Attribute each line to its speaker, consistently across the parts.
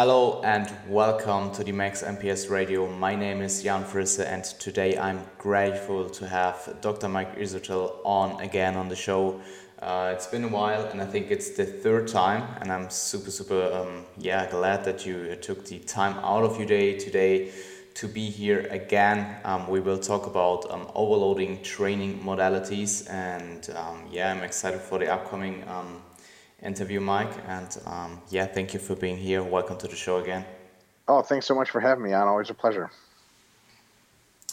Speaker 1: Hello and welcome to the Max MPS Radio. My name is Jan Frisse and today I'm grateful to have Dr. Mike Israetel on again on the show. Uh, it's been a while and I think it's the third time and I'm super super um, yeah glad that you took the time out of your day today to be here again. Um, we will talk about um, overloading training modalities and um, yeah I'm excited for the upcoming um, interview, Mike. And um, yeah, thank you for being here. Welcome to the show again.
Speaker 2: Oh, thanks so much for having me on. Always a pleasure.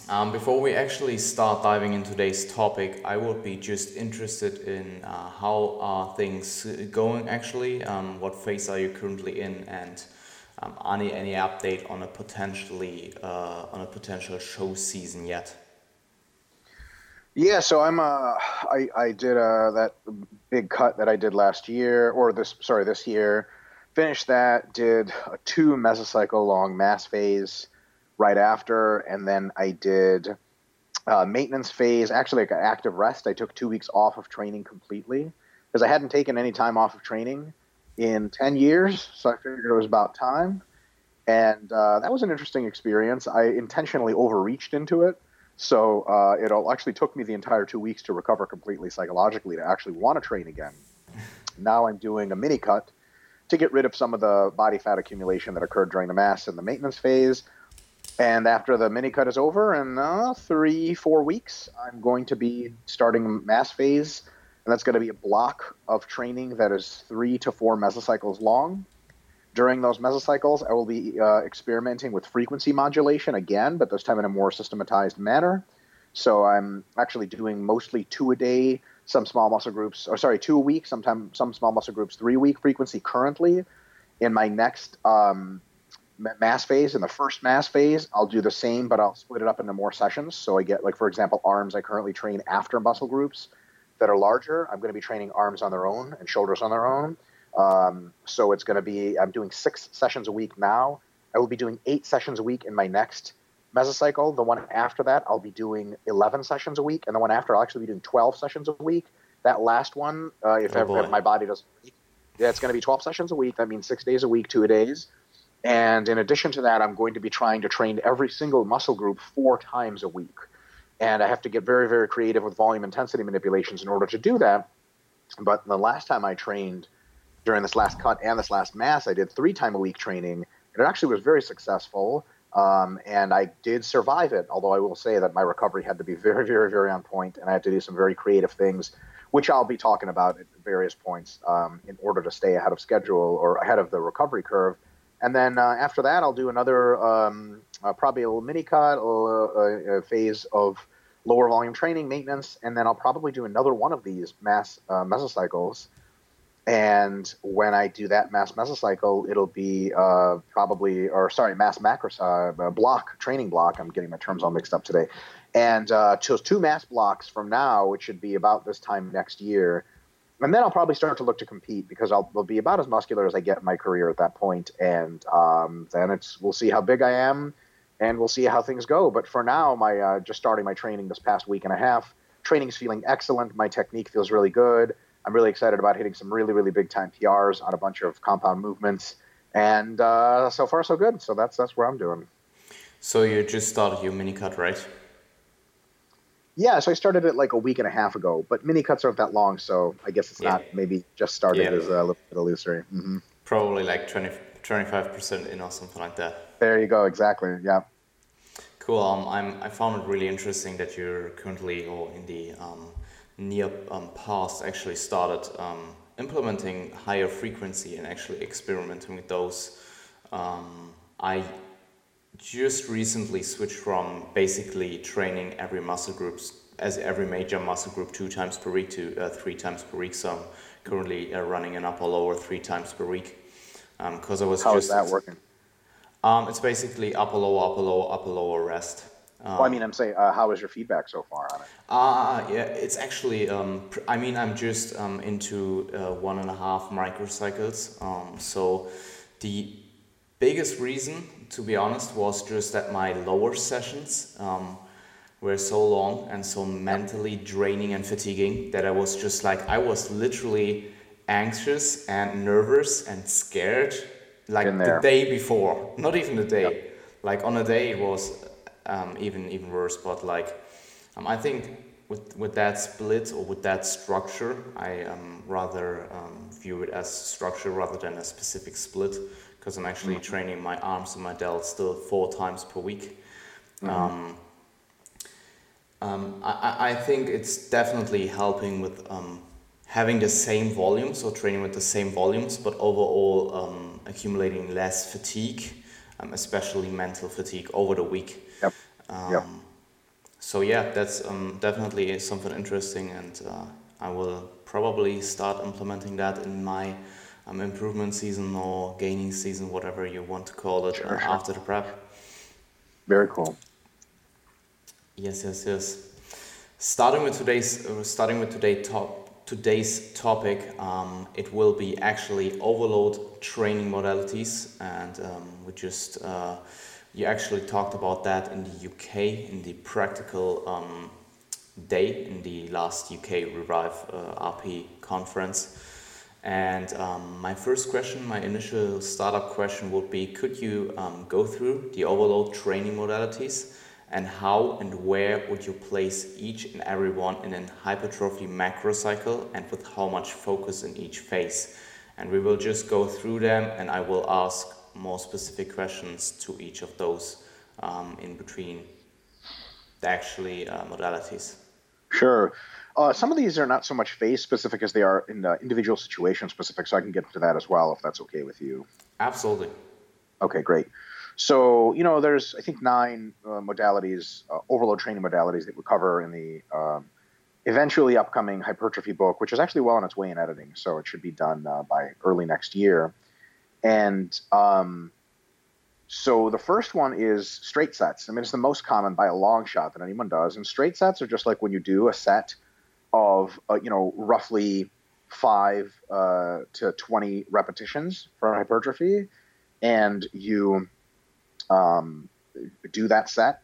Speaker 1: Um, before we actually start diving into today's topic, I would be just interested in uh, how are things going actually. Um, what phase are you currently in, and um, any any update on a potentially uh, on a potential show season yet?
Speaker 2: Yeah, so I'm uh I I did uh that big cut that I did last year or this sorry this year, finished that, did a two mesocycle long mass phase right after, and then I did uh, maintenance phase. Actually, like active rest. I took two weeks off of training completely because I hadn't taken any time off of training in ten years, so I figured it was about time. And uh, that was an interesting experience. I intentionally overreached into it so uh, it actually took me the entire two weeks to recover completely psychologically to actually want to train again. now I'm doing a mini cut to get rid of some of the body fat accumulation that occurred during the mass and the maintenance phase. And after the mini cut is over in uh, three, four weeks, I'm going to be starting mass phase. And that's going to be a block of training that is three to four mesocycles long. During those mesocycles, I will be uh, experimenting with frequency modulation again, but this time in a more systematized manner. So I'm actually doing mostly two a day, some small muscle groups, or sorry, two a week, sometimes some small muscle groups, three week frequency currently. In my next um, mass phase, in the first mass phase, I'll do the same, but I'll split it up into more sessions. So I get, like, for example, arms, I currently train after muscle groups that are larger. I'm going to be training arms on their own and shoulders on their own. Um, so it's going to be, I'm doing six sessions a week now. I will be doing eight sessions a week in my next mesocycle. The one after that, I'll be doing 11 sessions a week. And the one after, I'll actually be doing 12 sessions a week. That last one, uh, if, oh ever, if my body doesn't, yeah, it's going to be 12 sessions a week. That means six days a week, two days. And in addition to that, I'm going to be trying to train every single muscle group four times a week. And I have to get very, very creative with volume intensity manipulations in order to do that. But the last time I trained, during this last cut and this last mass, I did three time a week training, and it actually was very successful. Um, and I did survive it, although I will say that my recovery had to be very, very, very on point, and I had to do some very creative things, which I'll be talking about at various points um, in order to stay ahead of schedule or ahead of the recovery curve. And then uh, after that, I'll do another, um, uh, probably a little mini cut, a, phase of lower volume training, maintenance, and then I'll probably do another one of these mass uh, mesocycles and when I do that mass mesocycle, it'll be uh, probably, or sorry, mass macros uh, block, training block. I'm getting my terms all mixed up today. And uh, chose two mass blocks from now, which should be about this time next year. And then I'll probably start to look to compete because I'll, I'll be about as muscular as I get in my career at that point. And um, then it's we'll see how big I am, and we'll see how things go. But for now, my uh, just starting my training this past week and a half, training's feeling excellent. My technique feels really good I'm really excited about hitting some really, really big time PRs on a bunch of compound movements. And uh, so far, so good. So that's that's where I'm doing.
Speaker 1: So you just started your mini cut, right?
Speaker 2: Yeah, so I started it like a week and a half ago, but mini cuts aren't that long, so I guess it's yeah. not maybe just started yeah. as a little bit illusory. Mm-hmm.
Speaker 1: Probably like 20, 25% in or something like that.
Speaker 2: There you go, exactly. Yeah.
Speaker 1: Cool. Um, I'm, I found it really interesting that you're currently or in the um, near um, past actually started um, implementing higher frequency and actually experimenting with those. Um, I just recently switched from basically training every muscle groups as every major muscle group two times per week to uh, three times per week. So I'm currently uh, running an upper lower three times per week because um, I was.
Speaker 2: How
Speaker 1: just,
Speaker 2: is that working?
Speaker 1: Um, it's basically upper lower upper lower upper lower rest.
Speaker 2: Um, well, I mean, I'm saying, uh, how is your feedback so far on it?
Speaker 1: Uh, yeah, it's actually, um, I mean, I'm just um, into uh, one and a half microcycles. Um, so the biggest reason, to be honest, was just that my lower sessions um, were so long and so mentally draining and fatiguing that I was just like, I was literally anxious and nervous and scared like the day before, not even the day. Yep. Like on a day it was um, even even worse. But like um, I think with with that split or with that structure, I um, rather um, view it as structure rather than a specific split because I'm actually mm-hmm. training my arms and my delts still four times per week. Mm-hmm. Um, um, I, I think it's definitely helping with um, having the same volumes or training with the same volumes, but overall um, accumulating less fatigue, um, especially mental fatigue over the week. Um, so yeah, that's um, definitely something interesting, and uh, I will probably start implementing that in my um, improvement season or gaining season, whatever you want to call it, sure, uh, sure. after the prep.
Speaker 2: Very cool.
Speaker 1: Yes, yes, yes. Starting with today's uh, starting with today top today's topic, um, it will be actually overload training modalities, and um, we just uh, you actually talked about that in the UK in the practical um, day in the last UK Revive uh, RP conference. And um, my first question, my initial startup question would be: Could you um, go through the overload training modalities? and how and where would you place each and every one in an hypertrophy macro cycle and with how much focus in each phase. And we will just go through them and I will ask more specific questions to each of those um, in between the actually uh, modalities.
Speaker 2: Sure. Uh, some of these are not so much phase specific as they are in the individual situation specific, so I can get into that as well if that's okay with you.
Speaker 1: Absolutely.
Speaker 2: Okay, great. So, you know, there's, I think, nine uh, modalities, uh, overload training modalities that we cover in the um, eventually upcoming hypertrophy book, which is actually well on its way in editing. So it should be done uh, by early next year. And um, so the first one is straight sets. I mean, it's the most common by a long shot that anyone does. And straight sets are just like when you do a set of, uh, you know, roughly five uh, to 20 repetitions for hypertrophy. And you um, do that set.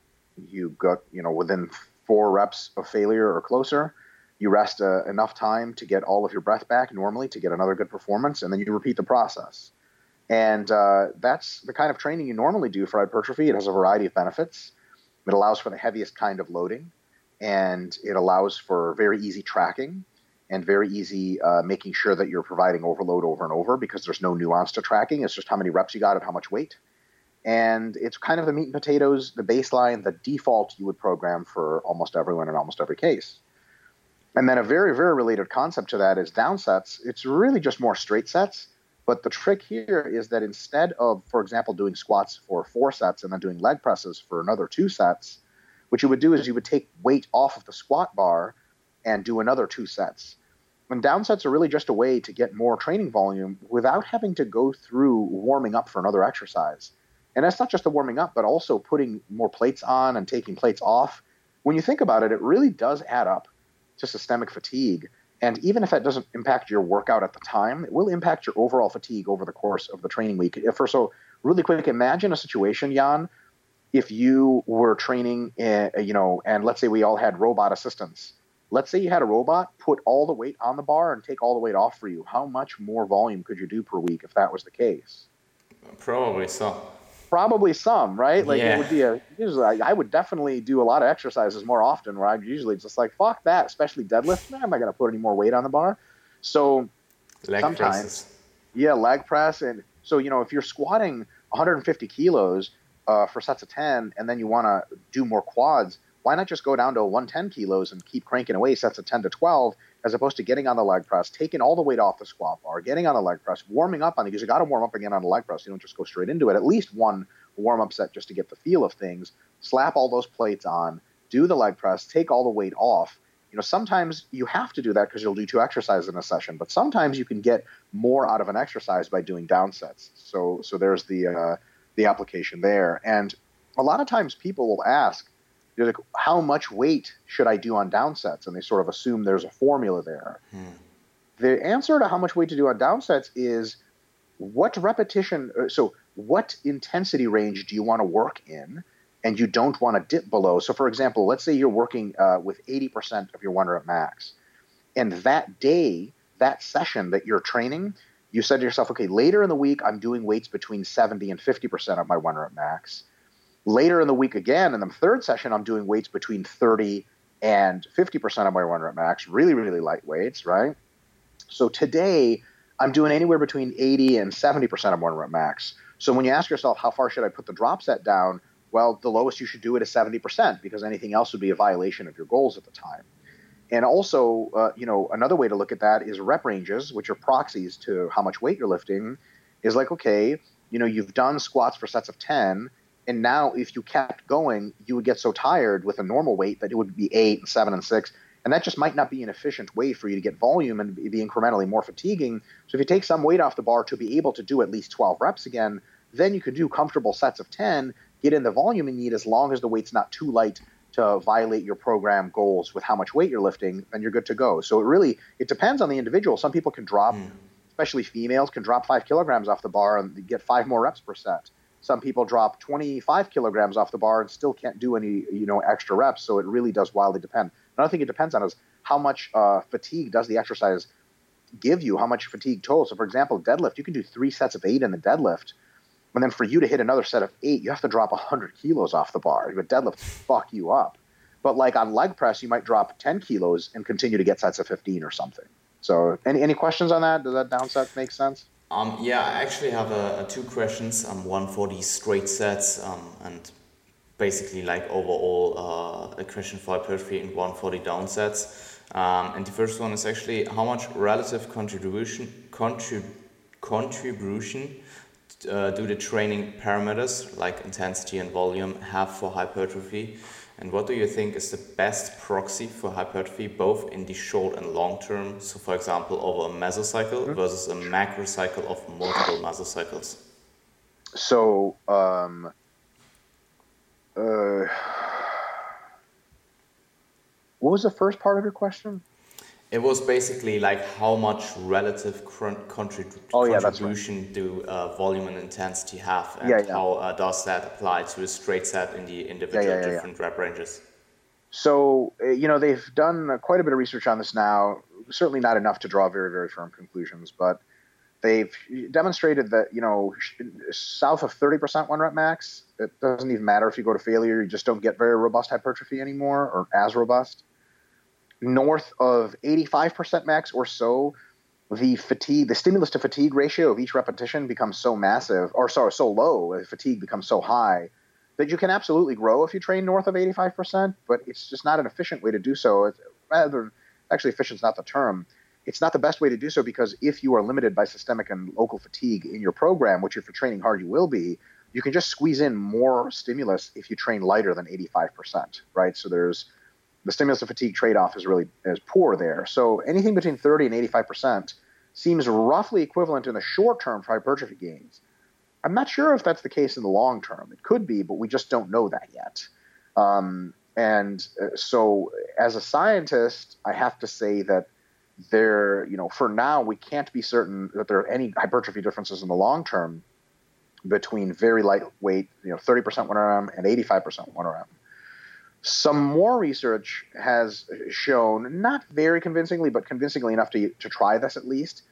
Speaker 2: You got, you know, within four reps of failure or closer, you rest uh, enough time to get all of your breath back normally to get another good performance, and then you repeat the process. And uh, that's the kind of training you normally do for hypertrophy. It has a variety of benefits. It allows for the heaviest kind of loading, and it allows for very easy tracking and very easy uh, making sure that you're providing overload over and over because there's no nuance to tracking. It's just how many reps you got and how much weight and it's kind of the meat and potatoes, the baseline, the default you would program for almost everyone in almost every case. And then a very, very related concept to that is downsets. It's really just more straight sets. But the trick here is that instead of, for example, doing squats for four sets and then doing leg presses for another two sets, what you would do is you would take weight off of the squat bar and do another two sets. And downsets are really just a way to get more training volume without having to go through warming up for another exercise. And that's not just the warming up, but also putting more plates on and taking plates off. When you think about it, it really does add up to systemic fatigue. And even if that doesn't impact your workout at the time, it will impact your overall fatigue over the course of the training week. For so really quick, imagine a situation, Jan, if you were training, uh, you know, and let's say we all had robot assistants. Let's say you had a robot put all the weight on the bar and take all the weight off for you. How much more volume could you do per week if that was the case?
Speaker 1: Probably so
Speaker 2: probably some, right? Like yeah. it would be a usually I would definitely do a lot of exercises more often where I'm usually just like fuck that, especially deadlift. Man, I'm not gonna put any more weight on the bar. So leg sometimes, presses. yeah, leg press, and so you know if you're squatting 150 kilos uh, for sets of 10, and then you want to do more quads, why not just go down to 110 kilos and keep cranking away sets of 10 to 12 as opposed to getting on the leg press, taking all the weight off the squat bar, getting on the leg press, warming up on it because you got to warm up again on the leg press. You don't just go straight into it. At least one warm up set just to get the feel of things. Slap all those plates on, do the leg press, take all the weight off. You know, sometimes you have to do that because you'll do two exercises in a session, but sometimes you can get more out of an exercise by doing down sets. So, so there's the uh, the application there. And a lot of times people will ask, they're like, how much weight should I do on downsets? And they sort of assume there's a formula there. Hmm. The answer to how much weight to do on downsets is what repetition, uh, so what intensity range do you want to work in? And you don't want to dip below. So, for example, let's say you're working uh, with 80% of your one rep max. And that day, that session that you're training, you said to yourself, okay, later in the week, I'm doing weights between 70 and 50% of my one rep max. Later in the week again, in the third session, I'm doing weights between 30 and 50% of my one rep max, really, really light weights, right? So today, I'm doing anywhere between 80 and 70% of one rep max. So when you ask yourself, how far should I put the drop set down? Well, the lowest you should do it is 70% because anything else would be a violation of your goals at the time. And also, uh, you know, another way to look at that is rep ranges, which are proxies to how much weight you're lifting. Is like, okay, you know, you've done squats for sets of 10, and now if you kept going, you would get so tired with a normal weight that it would be eight and seven and six. And that just might not be an efficient way for you to get volume and be incrementally more fatiguing. So if you take some weight off the bar to be able to do at least 12 reps again, then you could do comfortable sets of 10, get in the volume you need as long as the weight's not too light to violate your program goals with how much weight you're lifting, then you're good to go. So it really it depends on the individual. Some people can drop, mm. especially females, can drop five kilograms off the bar and get five more reps per set. Some people drop 25 kilograms off the bar and still can't do any you know extra reps. So it really does wildly depend. Another thing it depends on is how much uh, fatigue does the exercise give you, how much fatigue total. So for example, deadlift, you can do three sets of eight in the deadlift and then for you to hit another set of eight, you have to drop 100 kilos off the bar. But deadlifts fuck you up. But like on leg press, you might drop 10 kilos and continue to get sets of 15 or something. So any, any questions on that? Does that down set make sense?
Speaker 1: Um, yeah, I actually have a, two questions. Um, one for the straight sets um, and basically like overall uh, a question for hypertrophy and one for the down sets. Um, and the first one is actually how much relative contribution contrib- contribution uh, do the training parameters like intensity and volume have for hypertrophy? And what do you think is the best proxy for hypertrophy, both in the short and long term? So, for example, over a mesocycle mm-hmm. versus a macrocycle of multiple mesocycles.
Speaker 2: So, um, uh, what was the first part of your question?
Speaker 1: It was basically like how much relative contrib- oh, yeah, contribution right. do uh, volume and intensity have, and yeah, yeah. how uh, does that apply to a straight set in the individual different rep ranges?
Speaker 2: So uh, you know they've done quite a bit of research on this now. Certainly not enough to draw very very firm conclusions, but they've demonstrated that you know south of 30% one rep max, it doesn't even matter if you go to failure. You just don't get very robust hypertrophy anymore, or as robust north of 85% max or so, the fatigue, the stimulus to fatigue ratio of each repetition becomes so massive, or sorry, so low, the fatigue becomes so high that you can absolutely grow if you train north of 85%, but it's just not an efficient way to do so. It's rather, actually, efficient is not the term. It's not the best way to do so because if you are limited by systemic and local fatigue in your program, which if you're training hard, you will be, you can just squeeze in more stimulus if you train lighter than 85%, right? So there's the stimulus to fatigue trade-off is really is poor there. So anything between 30 and 85 percent seems roughly equivalent in the short term for hypertrophy gains. I'm not sure if that's the case in the long term. It could be, but we just don't know that yet. Um, and uh, so, as a scientist, I have to say that there, you know, for now, we can't be certain that there are any hypertrophy differences in the long term between very lightweight, you know, 30% 1RM and 85% 1RM. Some more research has shown, not very convincingly, but convincingly enough to, to try this at least,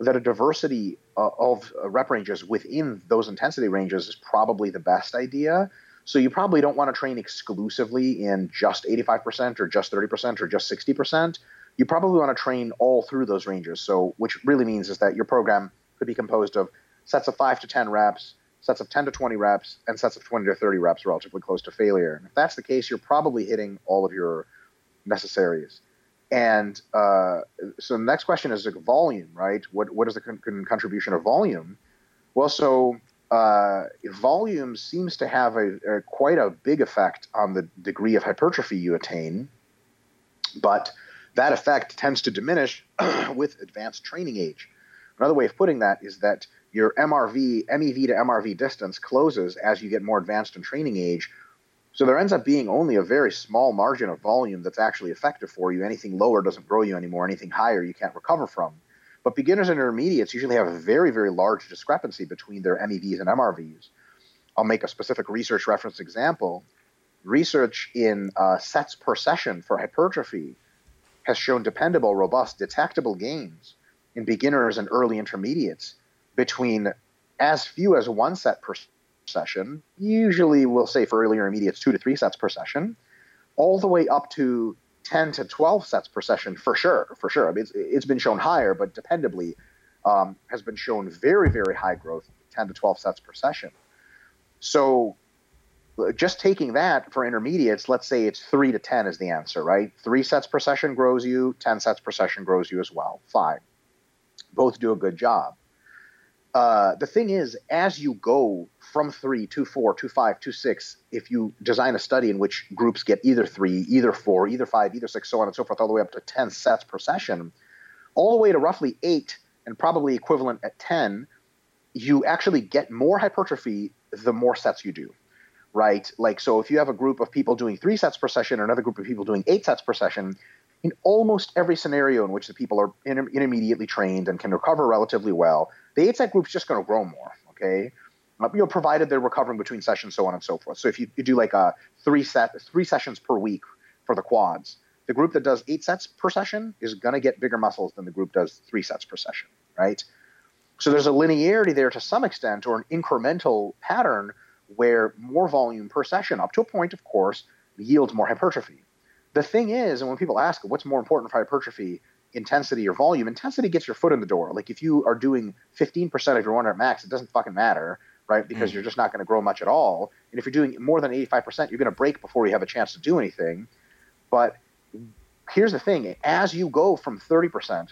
Speaker 2: that a diversity uh, of rep ranges within those intensity ranges is probably the best idea. So you probably don't want to train exclusively in just 85% or just 30% or just 60%. You probably want to train all through those ranges. So which really means is that your program could be composed of sets of 5 to 10 reps, sets of 10 to 20 reps and sets of 20 to 30 reps relatively close to failure. And if that's the case, you're probably hitting all of your necessaries. And uh, so the next question is like volume, right? What what is the con- contribution of volume? Well, so uh, volume seems to have a, a, quite a big effect on the degree of hypertrophy you attain, but that effect tends to diminish with advanced training age. Another way of putting that is that your MRV, MEV to MRV distance closes as you get more advanced in training age. So there ends up being only a very small margin of volume that's actually effective for you. Anything lower doesn't grow you anymore. Anything higher you can't recover from. But beginners and intermediates usually have a very, very large discrepancy between their MEVs and MRVs. I'll make a specific research reference example. Research in uh, sets per session for hypertrophy has shown dependable, robust, detectable gains in beginners and early intermediates between as few as one set per session, usually we'll say for early intermediates, two to three sets per session, all the way up to 10 to 12 sets per session for sure, for sure. I mean, it's, it's been shown higher, but dependably um, has been shown very, very high growth, 10 to 12 sets per session. So just taking that for intermediates, let's say it's three to 10 is the answer, right? Three sets per session grows you, 10 sets per session grows you as well. Fine. Both do a good job. Uh, the thing is, as you go from three to four to five to six, if you design a study in which groups get either three, either four, either five, either six, so on and so forth, all the way up to 10 sets per session, all the way to roughly eight and probably equivalent at 10, you actually get more hypertrophy the more sets you do right? Like, so if you have a group of people doing three sets per session or another group of people doing eight sets per session, in almost every scenario in which the people are inter- intermediately trained and can recover relatively well, the eight set group is just going to grow more, okay? Uh, you know, provided they're recovering between sessions, so on and so forth. So if you, you do like a three set, three sessions per week for the quads, the group that does eight sets per session is going to get bigger muscles than the group does three sets per session, right? So there's a linearity there to some extent, or an incremental pattern where more volume per session, up to a point, of course, yields more hypertrophy. The thing is, and when people ask what's more important for hypertrophy, intensity or volume, intensity gets your foot in the door. Like if you are doing 15% of your one rep max, it doesn't fucking matter, right? Because mm. you're just not going to grow much at all. And if you're doing more than 85%, you're going to break before you have a chance to do anything. But here's the thing as you go from 30%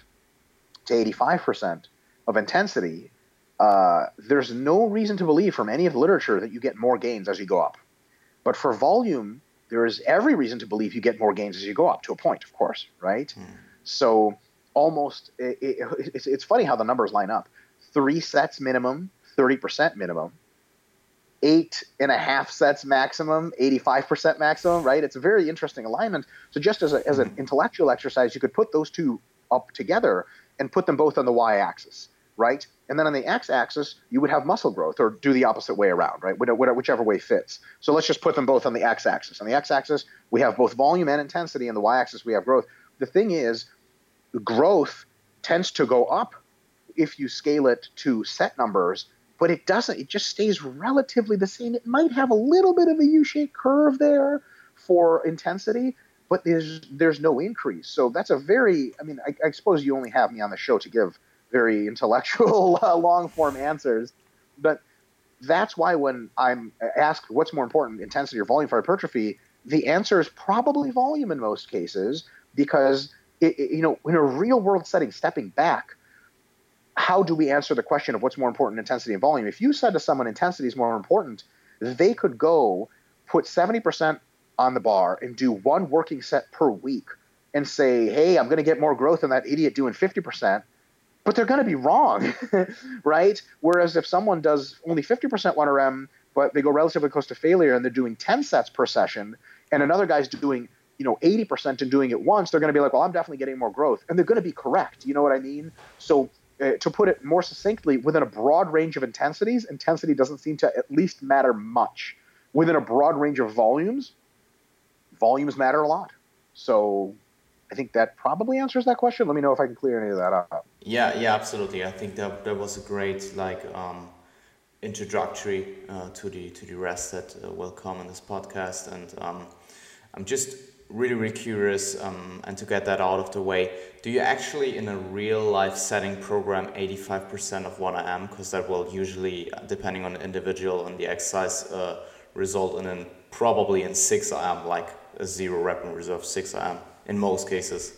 Speaker 2: to 85% of intensity, uh, there's no reason to believe from any of the literature that you get more gains as you go up. But for volume, there is every reason to believe you get more gains as you go up to a point, of course, right? Mm. So almost, it, it, it's, it's funny how the numbers line up. Three sets minimum, 30% minimum. Eight and a half sets maximum, 85% maximum, right? It's a very interesting alignment. So just as, a, as an intellectual exercise, you could put those two up together and put them both on the y-axis right? And then on the x-axis, you would have muscle growth, or do the opposite way around, right? Whichever way fits. So let's just put them both on the x-axis. On the x-axis, we have both volume and intensity, and the y-axis, we have growth. The thing is, growth tends to go up if you scale it to set numbers, but it doesn't. It just stays relatively the same. It might have a little bit of a U-shaped curve there for intensity, but there's there's no increase. So that's a very. I mean, I, I suppose you only have me on the show to give very intellectual, uh, long form answers. But that's why when I'm asked what's more important, intensity or volume for hypertrophy, the answer is probably volume in most cases because you know in a real world setting, stepping back, how do we answer the question of what's more important, intensity and volume? If you said to someone intensity is more important, they could go put 70% on the bar and do one working set per week and say, hey, I'm going to get more growth than that idiot doing 50% but they're going to be wrong, right? Whereas if someone does only 50% 1RM, but they go relatively close to failure and they're doing 10 sets per session, and another guy's doing you know 80% and doing it once, they're going to be like, well, I'm definitely getting more growth, and they're going to be correct. You know what I mean? So uh, to put it more succinctly, within a broad range of intensities, intensity doesn't seem to at least matter much. Within a broad range of volumes, volumes matter a lot. So I think that probably answers that question. Let me know if I can clear any of that up.
Speaker 1: Yeah, yeah, absolutely. I think that that was a great like um, introductory uh, to the to the rest that uh, will come in this podcast, and um, I'm just really really curious um, and to get that out of the way do you actually in a real life setting program 85% of 1RM because that will usually depending on the individual and the exercise uh, result in an probably in 6RM like a zero rep in reserve 6RM in most cases.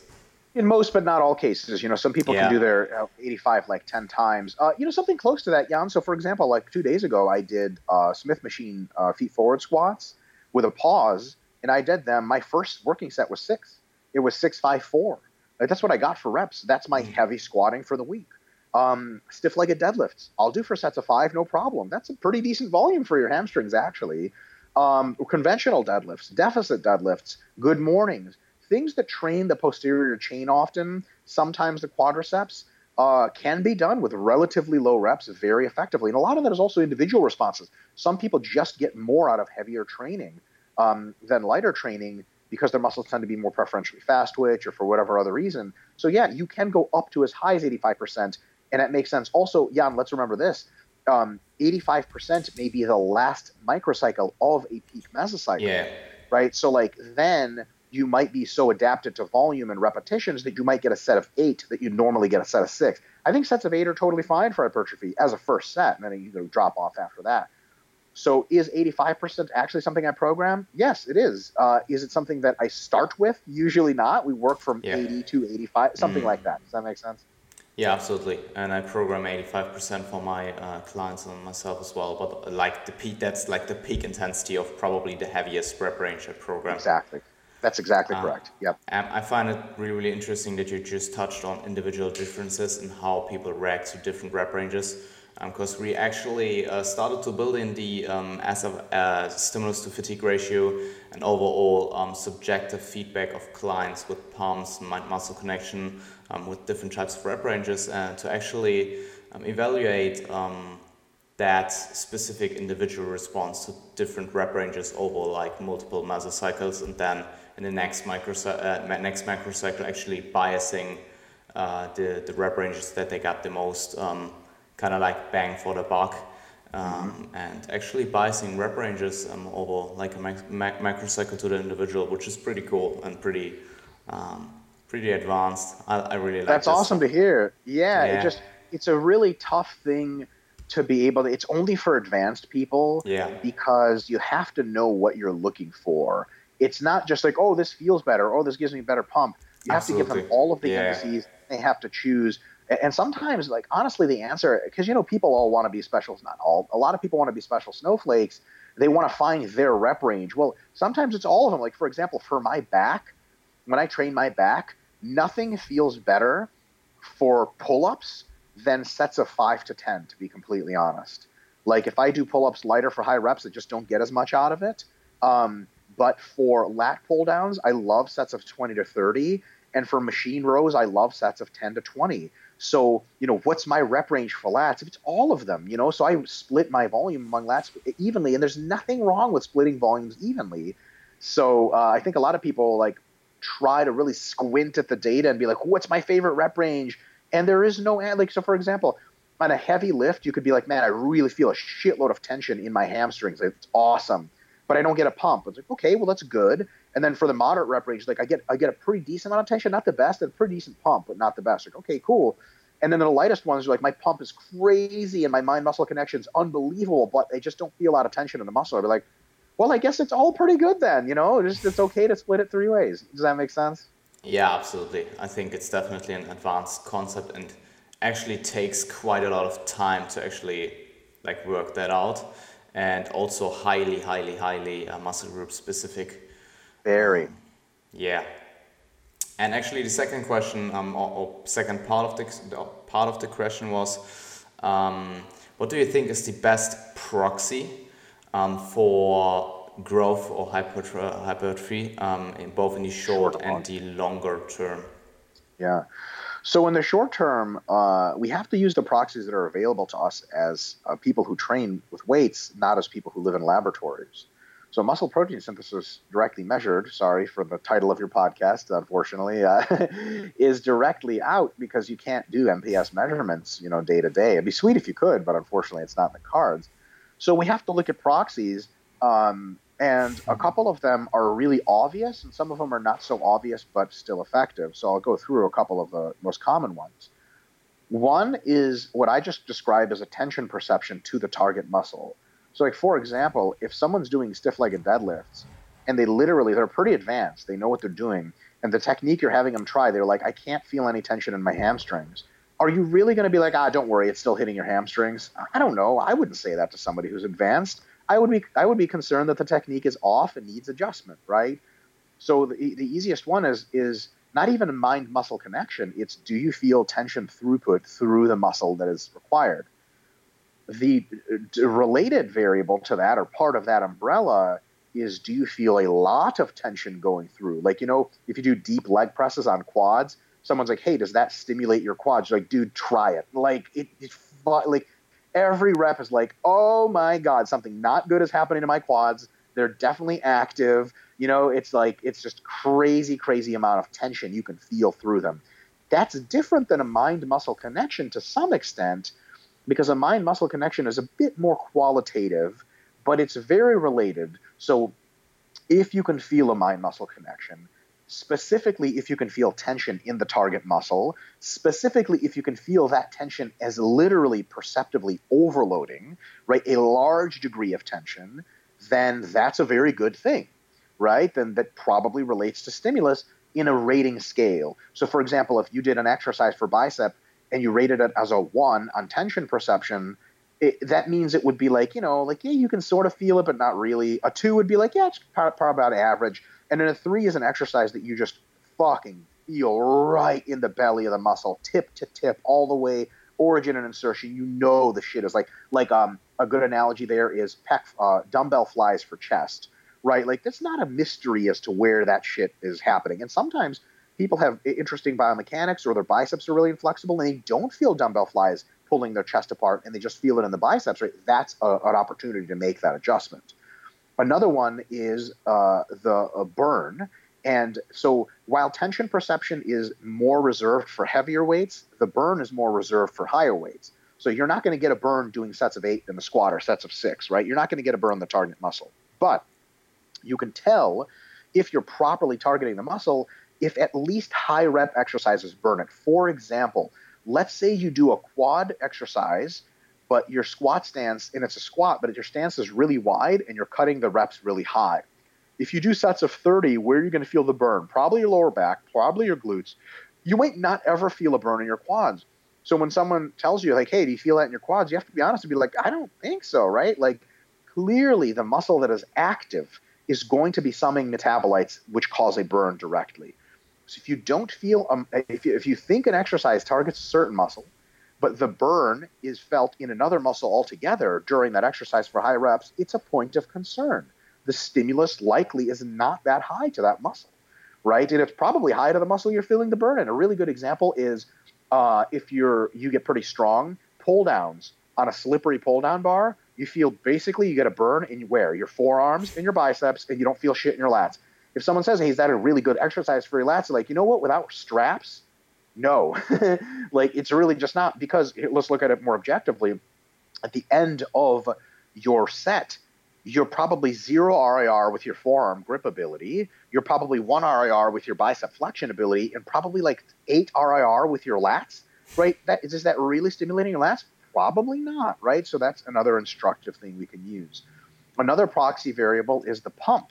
Speaker 2: In most, but not all cases. You know, some people yeah. can do their uh, 85 like 10 times. Uh, you know, something close to that, Jan. So, for example, like two days ago, I did uh, Smith machine uh, feet forward squats with a pause, and I did them. My first working set was six. It was six five four. Like, that's what I got for reps. That's my mm. heavy squatting for the week. Um, stiff legged deadlifts, I'll do for sets of five, no problem. That's a pretty decent volume for your hamstrings, actually. Um, conventional deadlifts, deficit deadlifts, good mornings things that train the posterior chain often, sometimes the quadriceps, uh, can be done with relatively low reps very effectively. And a lot of that is also individual responses. Some people just get more out of heavier training um, than lighter training. because their muscles tend to be more preferentially fast twitch or for whatever other reason. So yeah, you can go up to as high as 85%, and that makes sense. Also, Jan, let's remember this. Um, 85% may be the last microcycle of a peak mesocycle.
Speaker 1: Yeah.
Speaker 2: Right? So like then you might be so adapted to volume and repetitions that you might get a set of eight that you normally get a set of six. I think sets of eight are totally fine for hypertrophy as a first set, and then you know, drop off after that. So is 85% actually something I program? Yes, it is. Uh, is it something that I start with? Usually not. We work from yeah. 80 to 85, something mm. like that. Does that make sense?
Speaker 1: Yeah, absolutely. And I program 85% for my uh, clients and myself as well. But like the peak, that's like the peak intensity of probably the heaviest rep range I program.
Speaker 2: Exactly. That's exactly uh, correct. Yep.
Speaker 1: And I find it really, really interesting that you just touched on individual differences and how people react to different rep ranges because um, we actually uh, started to build in the um, as a uh, stimulus to fatigue ratio and overall um, subjective feedback of clients with palms, mind muscle connection, um, with different types of rep ranges, uh, to actually um, evaluate um, that specific individual response to different rep ranges over like multiple mesocycles, and then in the next micro uh, next macrocycle actually biasing uh, the the rep ranges that they got the most kind of like bang for the buck. Um, and actually biasing rep ranges um, over like a mac- mac- macrocycle to the individual, which is pretty cool and pretty um, pretty advanced. I, I really like.
Speaker 2: That's
Speaker 1: this.
Speaker 2: awesome to hear. Yeah, yeah, it just it's a really tough thing to be able to. It's only for advanced people.
Speaker 1: Yeah.
Speaker 2: Because you have to know what you're looking for. It's not just like oh this feels better, oh this gives me a better pump. You have Absolutely. to give them all of the yeah. indices. They have to choose and sometimes, like honestly, the answer because you know people all want to be specials. Not all. A lot of people want to be special snowflakes. They want to find their rep range. Well, sometimes it's all of them. Like for example, for my back, when I train my back, nothing feels better for pull-ups than sets of five to ten. To be completely honest, like if I do pull-ups lighter for high reps, I just don't get as much out of it. Um, but for lat pull downs, I love sets of 20 to 30. And for machine rows, I love sets of 10 to 20. So, you know, what's my rep range for lats? If it's all of them, you know, so I split my volume among lats evenly, and there's nothing wrong with splitting volumes evenly. So uh, I think a lot of people like try to really squint at the data and be like, what's my favorite rep range? And there is no like. So for example, on a heavy lift, you could be like, man, I really feel a shitload of tension in my hamstrings. It's awesome, but I don't get a pump. It's like, okay, well that's good. And then for the moderate rep range, like I get I get a pretty decent amount of tension, not the best, a pretty decent pump, but not the best. Like okay, cool. And then the lightest ones are like my pump is crazy and my mind muscle connection is unbelievable, but I just don't feel a lot of tension in the muscle. I'd be like, well, I guess it's all pretty good then, you know. Just it's okay to split it three ways. Does that make sense?
Speaker 1: Yeah, absolutely. I think it's definitely an advanced concept and actually takes quite a lot of time to actually like work that out, and also highly, highly, highly uh, muscle group specific.
Speaker 2: Very.
Speaker 1: Yeah. And actually, the second question, um, or, or, second part of the part of the question was, um, what do you think is the best proxy um, for growth or hypertrophy um, in both in the short, short and the longer term?
Speaker 2: Yeah. So in the short term, uh, we have to use the proxies that are available to us as uh, people who train with weights, not as people who live in laboratories. So muscle protein synthesis directly measured, sorry for the title of your podcast, unfortunately, uh, is directly out because you can't do MPS measurements, you know, day to day. It'd be sweet if you could, but unfortunately it's not in the cards. So we have to look at proxies, um, and a couple of them are really obvious, and some of them are not so obvious but still effective. So I'll go through a couple of the most common ones. One is what I just described as tension perception to the target muscle. So, like for example, if someone's doing stiff-legged deadlifts and they literally they're pretty advanced, they know what they're doing, and the technique you're having them try, they're like, I can't feel any tension in my hamstrings. Are you really going to be like, ah, don't worry, it's still hitting your hamstrings? I don't know. I wouldn't say that to somebody who's advanced. I would be I would be concerned that the technique is off and needs adjustment, right? So the, the easiest one is is not even a mind muscle connection. It's do you feel tension throughput through the muscle that is required? The related variable to that or part of that umbrella is do you feel a lot of tension going through? Like you know if you do deep leg presses on quads someone's like hey does that stimulate your quads? You're like dude try it. Like it, it like every rep is like oh my god something not good is happening to my quads. They're definitely active. You know, it's like it's just crazy, crazy amount of tension you can feel through them. That's different than a mind muscle connection to some extent, because a mind muscle connection is a bit more qualitative, but it's very related. So if you can feel a mind muscle connection, specifically if you can feel tension in the target muscle, specifically if you can feel that tension as literally perceptibly overloading, right, a large degree of tension, then that's a very good thing, right? Then that probably relates to stimulus in a rating scale. So, for example, if you did an exercise for bicep and you rated it as a one on tension perception, it, that means it would be like, you know, like, yeah, you can sort of feel it, but not really. A two would be like, yeah, it's probably about average. And then a three is an exercise that you just fucking feel right in the belly of the muscle, tip to tip, all the way, origin and insertion. You know the shit is like, like um, a good analogy there is pec, uh, dumbbell flies for chest, right? Like, that's not a mystery as to where that shit is happening. And sometimes people have interesting biomechanics or their biceps are really inflexible and they don't feel dumbbell flies pulling their chest apart and they just feel it in the biceps, right? That's a, an opportunity to make that adjustment. Another one is uh, the uh, burn. And so while tension perception is more reserved for heavier weights, the burn is more reserved for higher weights. So you're not going to get a burn doing sets of eight in the squat or sets of six, right? You're not going to get a burn in the target muscle. But you can tell if you're properly targeting the muscle if at least high rep exercises burn it. For example, let's say you do a quad exercise, but your squat stance, and it's a squat, but your stance is really wide and you're cutting the reps really high. If you do sets of 30, where are you going to feel the burn? Probably your lower back, probably your glutes. You might not ever feel a burn in your quads. So when someone tells you, like, hey, do you feel that in your quads? You have to be honest and be like, I don't think so, right? Like, clearly the muscle that is active is going to be summing metabolites which cause a burn directly. So if you don't feel, um, if, you, if you think an exercise targets a certain muscle, but the burn is felt in another muscle altogether during that exercise for high reps, it's a point of concern. The stimulus likely is not that high to that muscle, right? And it's probably high to the muscle you're feeling the burn in. A really good example is uh, if you're you get pretty strong pull downs on a slippery pull down bar, you feel basically you get a burn in where your forearms and your biceps, and you don't feel shit in your lats if someone says, "Hey, is that a really good exercise for your lats?" like, you know what? Without straps, no. like it's really just not because let's look at it more objectively. At the end of your set, you're probably zero RIR with your forearm grip ability. You're probably one RIR with your bicep flexion ability, and probably like eight RIR with your lats. Right? That is, is that really stimulating your lats? Probably not. Right? So that's another instructive thing we can use. Another proxy variable is the pump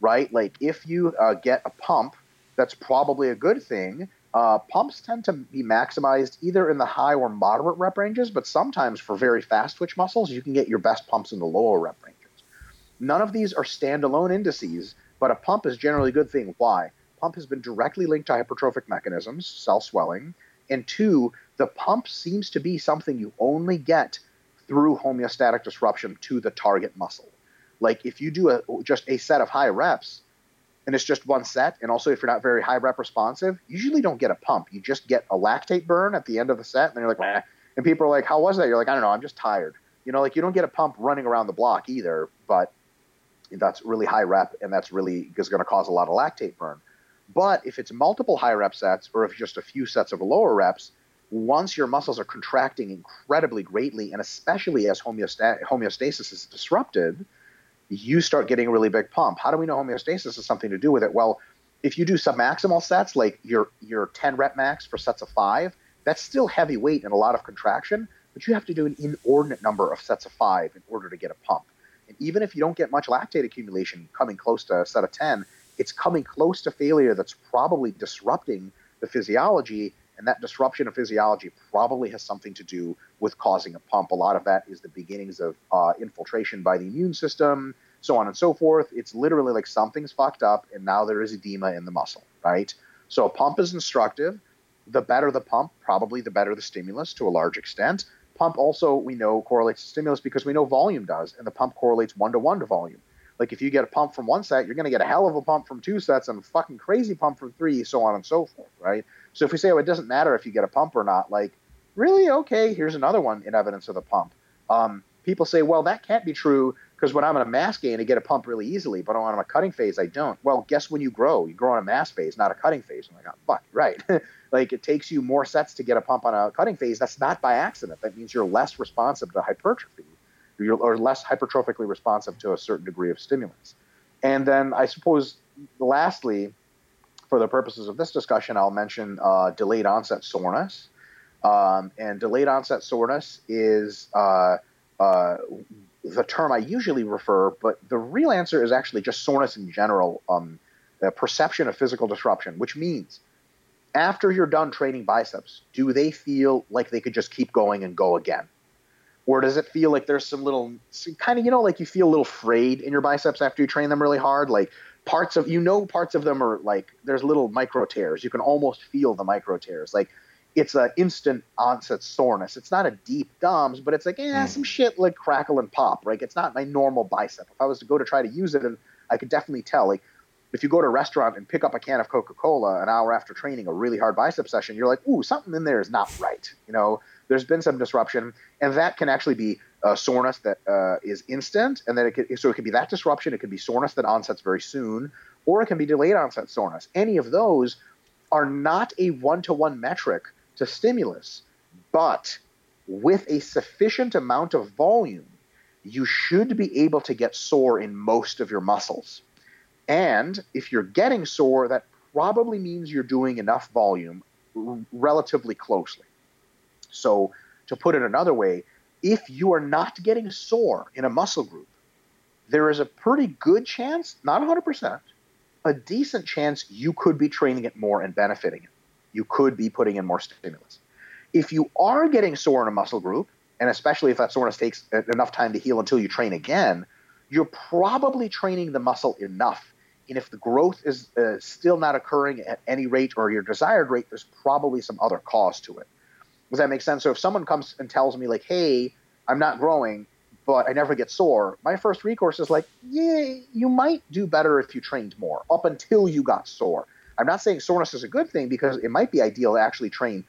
Speaker 2: right? Like if you uh, get a pump, that's probably a good thing. Uh, pumps tend to be maximized either in the high or moderate rep ranges, but sometimes for very fast twitch muscles, you can get your best pumps in the lower rep ranges. None of these are standalone indices, but a pump is generally a good thing. Why? Pump has been directly linked to hypertrophic mechanisms, cell swelling, and two, the pump seems to be something you only get through homeostatic disruption to the target muscle. Like if you do a just a set of high reps, and it's just one set, and also if you're not very high rep responsive, you usually don't get a pump. You just get a lactate burn at the end of the set, and then you're like, Meh. and people are like, "How was that?" You're like, "I don't know, I'm just tired." You know, like you don't get a pump running around the block either, but that's really high rep, and that's really is going to cause a lot of lactate burn. But if it's multiple high rep sets, or if just a few sets of lower reps, once your muscles are contracting incredibly greatly, and especially as homeostasis is disrupted, you start getting a really big pump. How do we know homeostasis has something to do with it? Well, if you do submaximal sets, like your your 10 rep max for sets of five, that's still heavy weight and a lot of contraction, but you have to do an inordinate number of sets of five in order to get a pump. And even if you don't get much lactate accumulation coming close to a set of 10, it's coming close to failure that's probably disrupting the physiology and that disruption of physiology probably has something to do with causing a pump. A lot of that is the beginnings of uh, infiltration by the immune system, so on and so forth. It's literally like something's fucked up, and now there is edema in the muscle, right? So a pump is instructive. The better the pump, probably the better the stimulus to a large extent. Pump also, we know, correlates to stimulus because we know volume does, and the pump correlates one to one to volume. Like if you get a pump from one set, you're going to get a hell of a pump from two sets and a fucking crazy pump from three, so on and so forth, right? So if we say, oh, it doesn't matter if you get a pump or not, like, really? Okay, here's another one in evidence of the pump. Um, people say, well, that can't be true Because when I'm in a mass gain, I get a pump really easily, but when I'm a cutting phase, I don't. Well, guess when you grow? You grow on a mass phase, not a cutting phase. I'm like, oh, fuck, right. like it takes you more sets to get a pump on a cutting phase. That's not by accident. That means you're less responsive to hypertrophy, or less hypertrophically responsive to a certain degree of stimulus. And then I suppose, lastly, for the purposes of this discussion, I'll mention uh, delayed onset soreness. Um, and delayed onset soreness is uh, uh, the term I usually refer, but the real answer is actually just soreness in general, um, the perception of physical disruption, which means after you're done training biceps, do they feel like they could just keep going and go again? Or does it feel like there's some little kind of, you know, like you feel a little frayed in your biceps after you train them really hard? Like parts of, you know, parts of them are like, there's little micro tears. You can almost feel the micro tears. Like it's an instant onset soreness. It's not a deep DOMS, but it's like, yeah, mm. some shit like crackle and pop, right? It's not my normal bicep. If I was to go to try to use it, and I could definitely tell, like, if you go to a restaurant and pick up a can of Coca-Cola an hour after training a really hard bicep session, you're like, ooh, something in there is not right. You know, there's been some disruption, and that can actually be a soreness that uh, is instant, and then it could, so it could be that disruption. It could be soreness that onsets very soon, or it can be delayed onset soreness. Any of those are not a one-to-one metric to stimulus, but with a sufficient amount of volume, you should be able to get sore in most of your muscles. And if you're getting sore, that probably means you're doing enough volume relatively closely. So, to put it another way, if you are not getting sore in a muscle group, there is a pretty good chance, not 100%, a decent chance you could be training it more and benefiting it you could be putting in more stimulus. If you are getting sore in a muscle group, and especially if that soreness takes enough time to heal until you train again, you're probably training the muscle enough. And if the growth is uh, still not occurring at any rate or your desired rate, there's probably some other cause to it. Does that make sense? So if someone comes and tells me, like, hey, I'm not growing, but I never get sore, my first recourse is like, yeah, you might do better if you trained more up until you got sore. I'm not saying soreness is a good thing because it might be ideal to actually train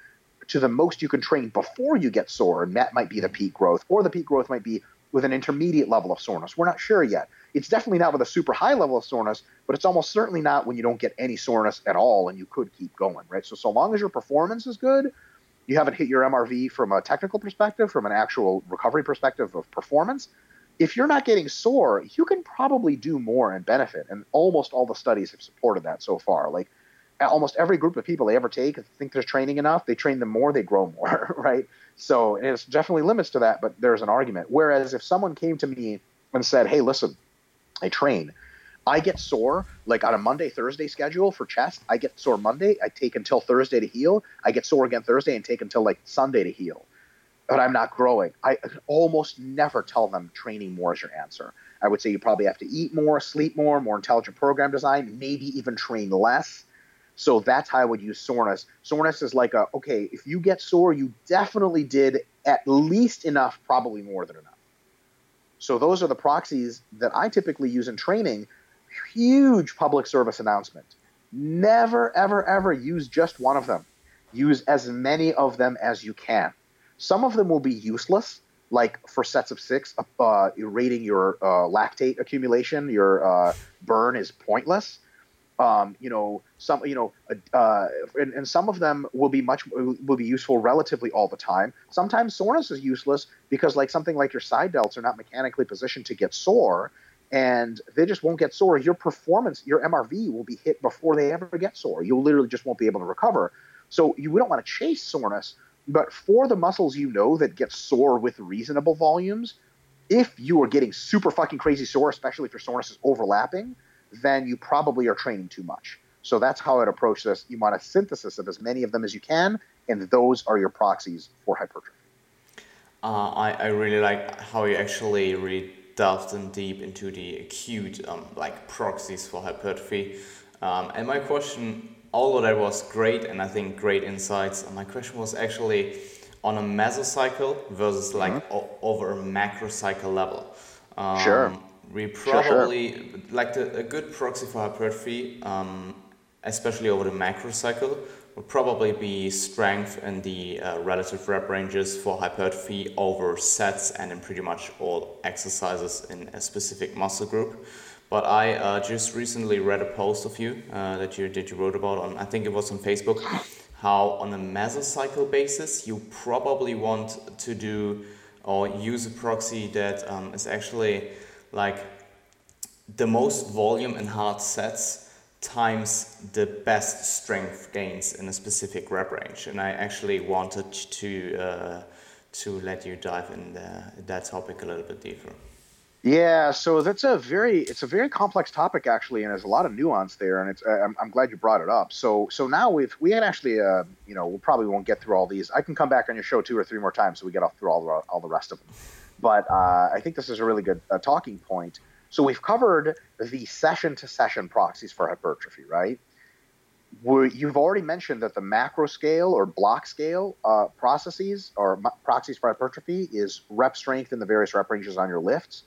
Speaker 2: to the most you can train before you get sore, and that might be the peak growth, or the peak growth might be with an intermediate level of soreness. We're not sure yet. It's definitely not with a super high level of soreness, but it's almost certainly not when you don't get any soreness at all and you could keep going, right? So, so long as your performance is good, you haven't hit your MRV from a technical perspective, from an actual recovery perspective of performance. If you're not getting sore, you can probably do more and benefit. And almost all the studies have supported that so far. Like almost every group of people they ever take think they're training enough they train them more they grow more right so it's definitely limits to that but there's an argument whereas if someone came to me and said hey listen i train i get sore like on a monday thursday schedule for chest i get sore monday i take until thursday to heal i get sore again thursday and take until like sunday to heal but i'm not growing i almost never tell them training more is your answer i would say you probably have to eat more sleep more more intelligent program design maybe even train less so that's how I would use soreness. Soreness is like a okay, if you get sore, you definitely did at least enough, probably more than enough. So those are the proxies that I typically use in training. Huge public service announcement. Never, ever, ever use just one of them. Use as many of them as you can. Some of them will be useless, like for sets of six, uh, rating your uh, lactate accumulation, your uh, burn is pointless um, you know, some, you know, uh, and, and, some of them will be much will be useful relatively all the time. Sometimes soreness is useless because, like something like your side delts are not mechanically positioned to get sore, and they just won't get sore. Your performance, your MRV, will be hit before they ever get sore. You literally just won't be able to recover. So you we don't want to chase soreness, but for the muscles you know that get sore with reasonable volumes, if you are getting super fucking crazy sore, especially if your soreness is overlapping then you probably are training too much. So that's how I'd approach this. You want a synthesis of as many of them as you can, and those are your proxies for hypertrophy.
Speaker 1: Uh, I, I really like how you actually really delved in deep into the acute um, like proxies for hypertrophy. Um, and my question, although that was great and I think great insights, my question was actually on a mesocycle versus like mm-hmm. o- over a macrocycle level.
Speaker 2: Um, sure
Speaker 1: we probably sure, sure. like the, a good proxy for hypertrophy, um, especially over the macro would probably be strength in the uh, relative rep ranges for hypertrophy over sets and in pretty much all exercises in a specific muscle group. But I uh, just recently read a post of you uh, that you that you wrote about on I think it was on Facebook, how on a mesocycle basis you probably want to do or use a proxy that um, is actually like the most volume in hard sets times the best strength gains in a specific rep range. And I actually wanted to uh, to let you dive in the, that topic a little bit deeper.
Speaker 2: Yeah, so that's a very it's a very complex topic actually, and there's a lot of nuance there, and it's I'm, I'm glad you brought it up. So so now we've we had actually uh, you know we probably won't get through all these. I can come back on your show two or three more times so we get off through all the all the rest of them. But uh, I think this is a really good uh, talking point. So we've covered the session to session proxies for hypertrophy, right? you've already mentioned that the macro scale or block scale uh, processes or proxies for hypertrophy is rep strength in the various rep ranges on your lifts.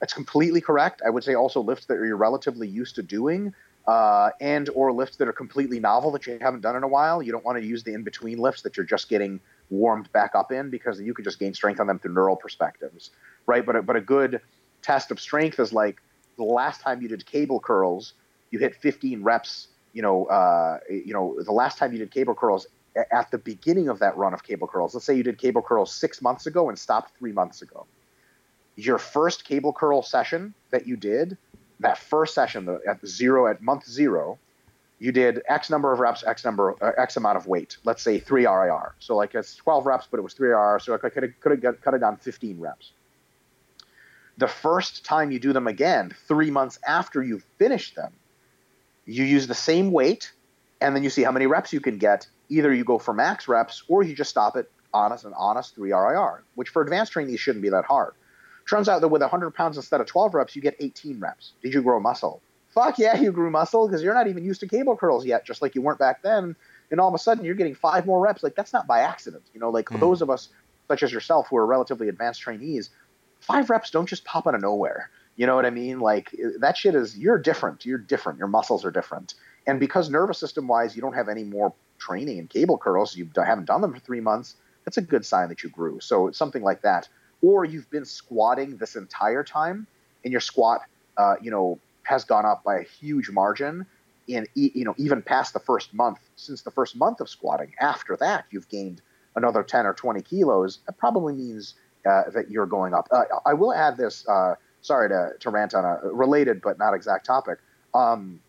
Speaker 2: That's completely correct. I would say also lifts that you're relatively used to doing, uh, and or lifts that are completely novel that you haven't done in a while. You don't want to use the in between lifts that you're just getting warmed back up in because you could just gain strength on them through neural perspectives, right? But but a good test of strength is like the last time you did cable curls, you hit 15 reps. You know, uh, you know, the last time you did cable curls at the beginning of that run of cable curls. Let's say you did cable curls six months ago and stopped three months ago. Your first cable curl session that you did, that first session the, at zero at month zero, you did X number of reps, X number, uh, X amount of weight. Let's say three RIR. So like it's 12 reps, but it was three RIR. So I could have could have done 15 reps the first time you do them again, three months after you've finished them, you use the same weight and then you see how many reps you can get. Either you go for max reps or you just stop it honest and honest 3 RIR, which for advanced trainees shouldn't be that hard. Turns out that with 100 pounds instead of 12 reps, you get 18 reps. Did you grow muscle? Fuck yeah, you grew muscle because you're not even used to cable curls yet, just like you weren't back then. And all of a sudden, you're getting five more reps. Like, that's not by accident. You know, like mm. those of us, such as yourself, who are relatively advanced trainees, five reps don't just pop out of nowhere. You know what I mean? Like that shit is you're different. You're different. Your muscles are different. And because nervous system wise, you don't have any more training in cable curls, you haven't done them for three months. That's a good sign that you grew. So something like that. Or you've been squatting this entire time, and your squat, uh, you know, has gone up by a huge margin. In you know, even past the first month, since the first month of squatting, after that you've gained another 10 or 20 kilos. That probably means uh, that you're going up. Uh, I will add this. Uh, sorry to, to rant on a related but not exact topic. Um,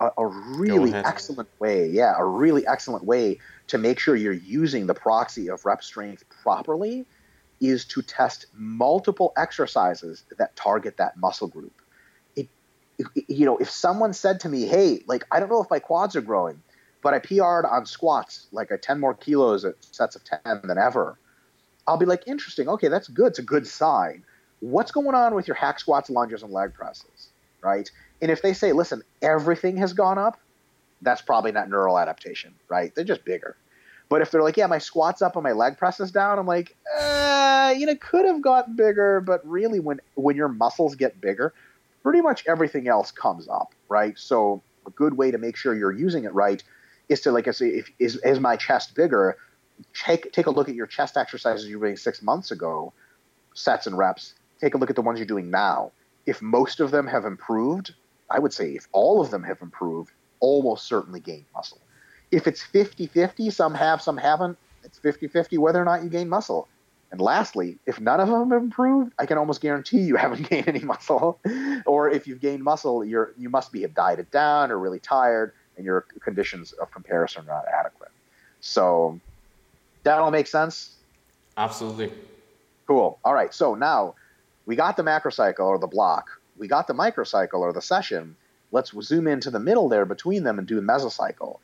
Speaker 2: a, a, really excellent way, yeah, a really excellent way to make sure you're using the proxy of rep strength properly is to test multiple exercises that target that muscle group. It, it, you know, if someone said to me, "Hey, like I don't know if my quads are growing, but I PR'd on squats like a 10 more kilos at sets of 10 than ever," I'll be like, interesting. Okay, that's good. It's a good sign. What's going on with your hack squats, lunges, and leg presses, right? And if they say, listen, everything has gone up, that's probably not neural adaptation, right? They're just bigger. But if they're like, yeah, my squats up and my leg presses down, I'm like, uh, you know, could have gotten bigger, but really, when when your muscles get bigger, pretty much everything else comes up, right? So a good way to make sure you're using it right is to, like I say, if is is my chest bigger? Take take a look at your chest exercises you were doing six months ago, sets and reps. Take a look at the ones you're doing now. If most of them have improved, I would say if all of them have improved, almost certainly gain muscle. If it's 50-50, some have, some haven't, it's 50-50 whether or not you gain muscle. And lastly, if none of them have improved, I can almost guarantee you haven't gained any muscle. or if you've gained muscle, you're you must be have dieted down or really tired, and your conditions of comparison are not adequate. So that all make sense?
Speaker 1: Absolutely.
Speaker 2: Cool. All right. So now we got the macrocycle or the block. We got the microcycle or the session. Let's zoom into the middle there between them and do the mesocycle.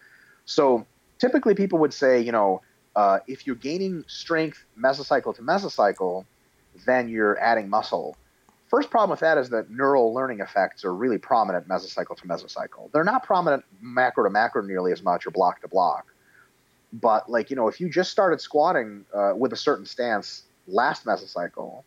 Speaker 2: So typically people would say, you know, uh, if you're gaining strength mesocycle to mesocycle, then you're adding muscle. First problem with that is that neural learning effects are really prominent mesocycle to mesocycle. They're not prominent macro to macro nearly as much or block to block. But like you know, if you just started squatting uh, with a certain stance last mesocycle,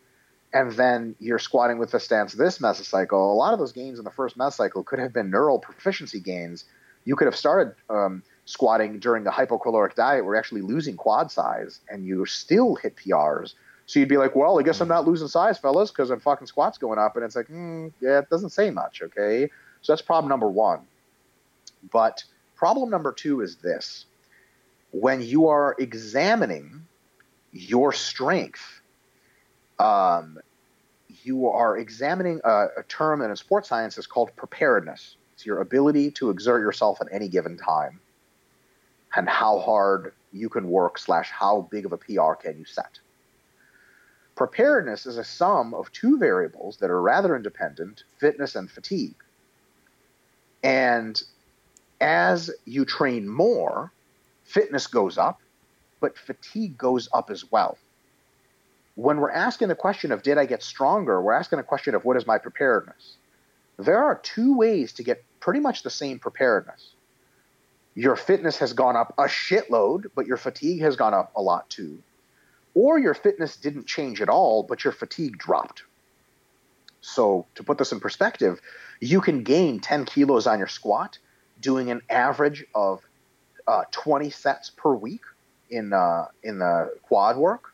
Speaker 2: and then you're squatting with the stance this mesocycle, a lot of those gains in the first mesocycle could have been neural proficiency gains. You could have started um, squatting during a hypocaloric diet where you're actually losing quad size and you still hit PRs. So you'd be like, well, I guess I'm not losing size, fellas, because I'm fucking squats going up. And it's like, mm, yeah, it doesn't say much, okay? So that's problem number one. But problem number two is this when you are examining your strength, um, you are examining a, a term in sports science is called preparedness. It's your ability to exert yourself at any given time and how hard you can work slash how big of a PR can you set. Preparedness is a sum of two variables that are rather independent, fitness and fatigue. And as you train more, fitness goes up, but fatigue goes up as well. When we're asking the question of did I get stronger, we're asking the question of what is my preparedness. There are two ways to get pretty much the same preparedness. Your fitness has gone up a shitload, but your fatigue has gone up a lot too. Or your fitness didn't change at all, but your fatigue dropped. So, to put this in perspective, you can gain 10 kilos on your squat doing an average of uh, 20 sets per week in, uh, in the quad work.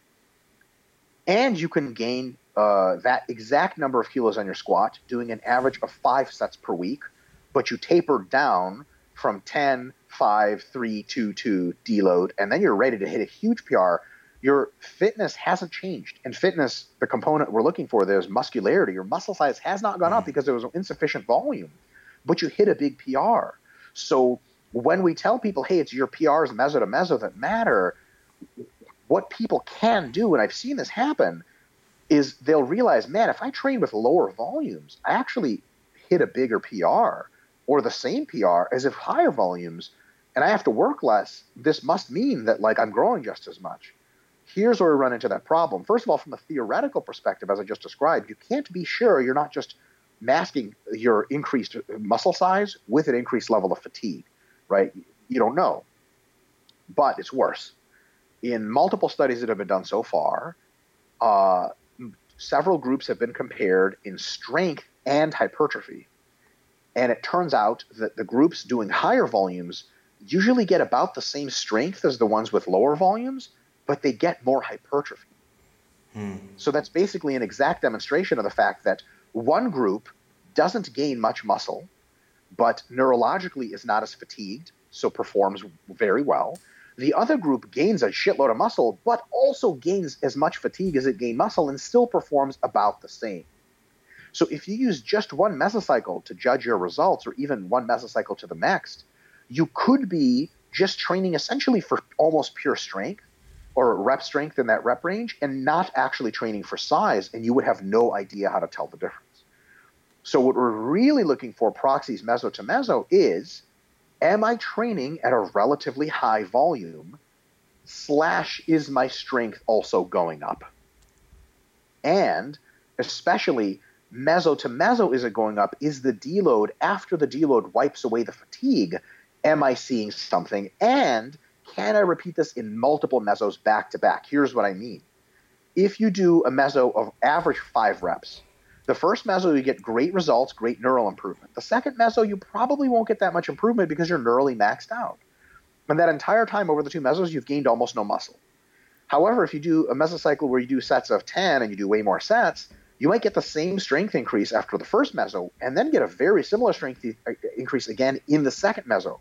Speaker 2: And you can gain uh, that exact number of kilos on your squat doing an average of five sets per week, but you taper down from 10, 5, 3, 2, 2 deload, and then you're ready to hit a huge PR. Your fitness hasn't changed. And fitness, the component we're looking for there is muscularity. Your muscle size has not gone up mm. because there was insufficient volume, but you hit a big PR. So when we tell people, hey, it's your PRs meso to meso that matter, what people can do, and I've seen this happen, is they'll realize, man, if I train with lower volumes, I actually hit a bigger PR or the same PR as if higher volumes and I have to work less. This must mean that like I'm growing just as much. Here's where we run into that problem. First of all, from a theoretical perspective, as I just described, you can't be sure you're not just masking your increased muscle size with an increased level of fatigue, right? You don't know. But it's worse. In multiple studies that have been done so far, uh, several groups have been compared in strength and hypertrophy. And it turns out that the groups doing higher volumes usually get about the same strength as the ones with lower volumes, but they get more hypertrophy. Hmm. So that's basically an exact demonstration of the fact that one group doesn't gain much muscle, but neurologically is not as fatigued, so performs very well. The other group gains a shitload of muscle, but also gains as much fatigue as it gained muscle and still performs about the same. So if you use just one mesocycle to judge your results, or even one mesocycle to the next, you could be just training essentially for almost pure strength or rep strength in that rep range and not actually training for size, and you would have no idea how to tell the difference. So, what we're really looking for proxies meso to meso is am I training at a relatively high volume, slash, is my strength also going up? And especially meso to meso, is it going up? Is the deload after the deload wipes away the fatigue? Am I seeing something? And can I repeat this in multiple mesos back to back? Here's what I mean. If you do a meso of average five reps, the first meso you get great results, great neural improvement. The second meso you probably won't get that much improvement because you're neurally maxed out. And that entire time over the two mesos, you've gained almost no muscle. However, if you do a mesocycle where you do sets of 10 and you do way more sets, you might get the same strength increase after the first meso and then get a very similar strength increase again in the second meso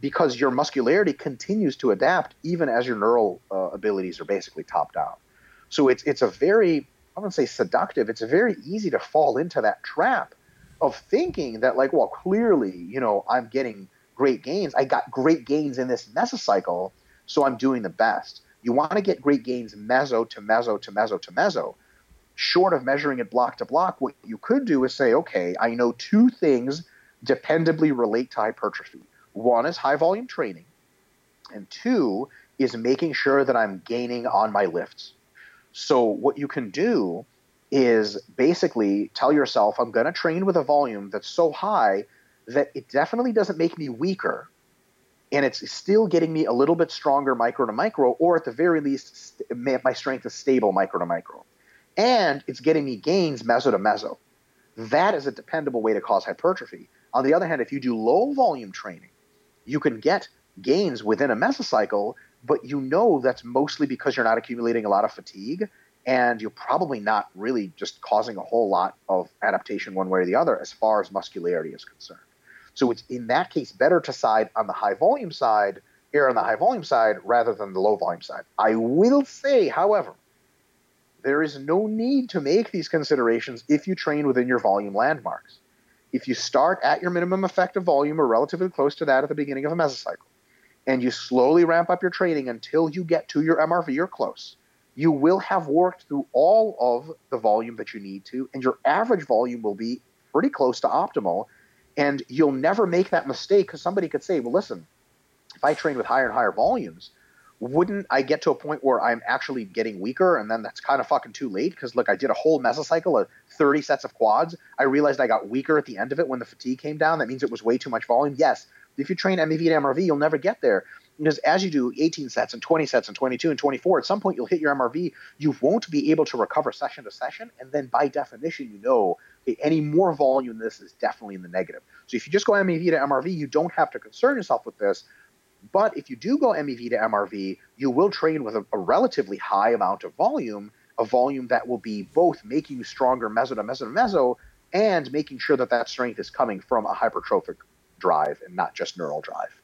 Speaker 2: because your muscularity continues to adapt even as your neural uh, abilities are basically topped out. So it's it's a very I wouldn't say seductive. It's very easy to fall into that trap of thinking that like, well, clearly, you know, I'm getting great gains. I got great gains in this mesocycle, so I'm doing the best. You want to get great gains meso to meso to meso to meso. Short of measuring it block to block, what you could do is say, okay, I know two things dependably relate to hypertrophy. One is high volume training, and two is making sure that I'm gaining on my lifts. So, what you can do is basically tell yourself, I'm going to train with a volume that's so high that it definitely doesn't make me weaker. And it's still getting me a little bit stronger micro to micro, or at the very least, my strength is stable micro to micro. And it's getting me gains meso to meso. That is a dependable way to cause hypertrophy. On the other hand, if you do low volume training, you can get gains within a mesocycle, but you know that's mostly because you're not accumulating a lot of fatigue and you're probably not really just causing a whole lot of adaptation one way or the other as far as muscularity is concerned. So it's in that case better to side on the high volume side, err on the high volume side rather than the low volume side. I will say, however, there is no need to make these considerations if you train within your volume landmarks. If you start at your minimum effective volume or relatively close to that at the beginning of a mesocycle, and you slowly ramp up your training until you get to your MRV or close, you will have worked through all of the volume that you need to, and your average volume will be pretty close to optimal. And you'll never make that mistake because somebody could say, well, listen, if I train with higher and higher volumes, wouldn't I get to a point where I'm actually getting weaker and then that's kind of fucking too late? Because look, I did a whole mesocycle of 30 sets of quads. I realized I got weaker at the end of it when the fatigue came down. That means it was way too much volume. Yes, if you train MEV to MRV, you'll never get there. Because as you do 18 sets and 20 sets and 22 and 24, at some point you'll hit your MRV. You won't be able to recover session to session. And then by definition, you know okay, any more volume than this is definitely in the negative. So if you just go MEV to MRV, you don't have to concern yourself with this. But if you do go MEV to MRV, you will train with a, a, relatively high amount of volume, a volume that will be both making you stronger meso to meso to meso and making sure that that strength is coming from a hypertrophic drive and not just neural drive.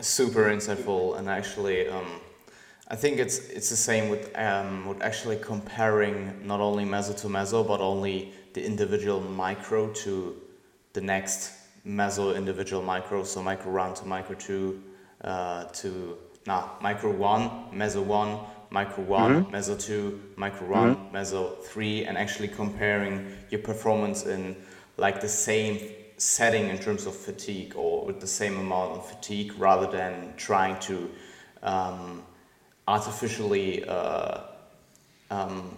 Speaker 1: Super insightful, and actually, um, I think it's it's the same with um, with actually comparing not only meso to meso, but only the individual micro to the next meso individual micro, so micro one to micro two uh, to nah, micro one, meso one, micro one, mm-hmm. meso two, micro one, mm-hmm. meso three, and actually comparing your performance in like the same setting in terms of fatigue or with the same amount of fatigue rather than trying to um, artificially uh, um,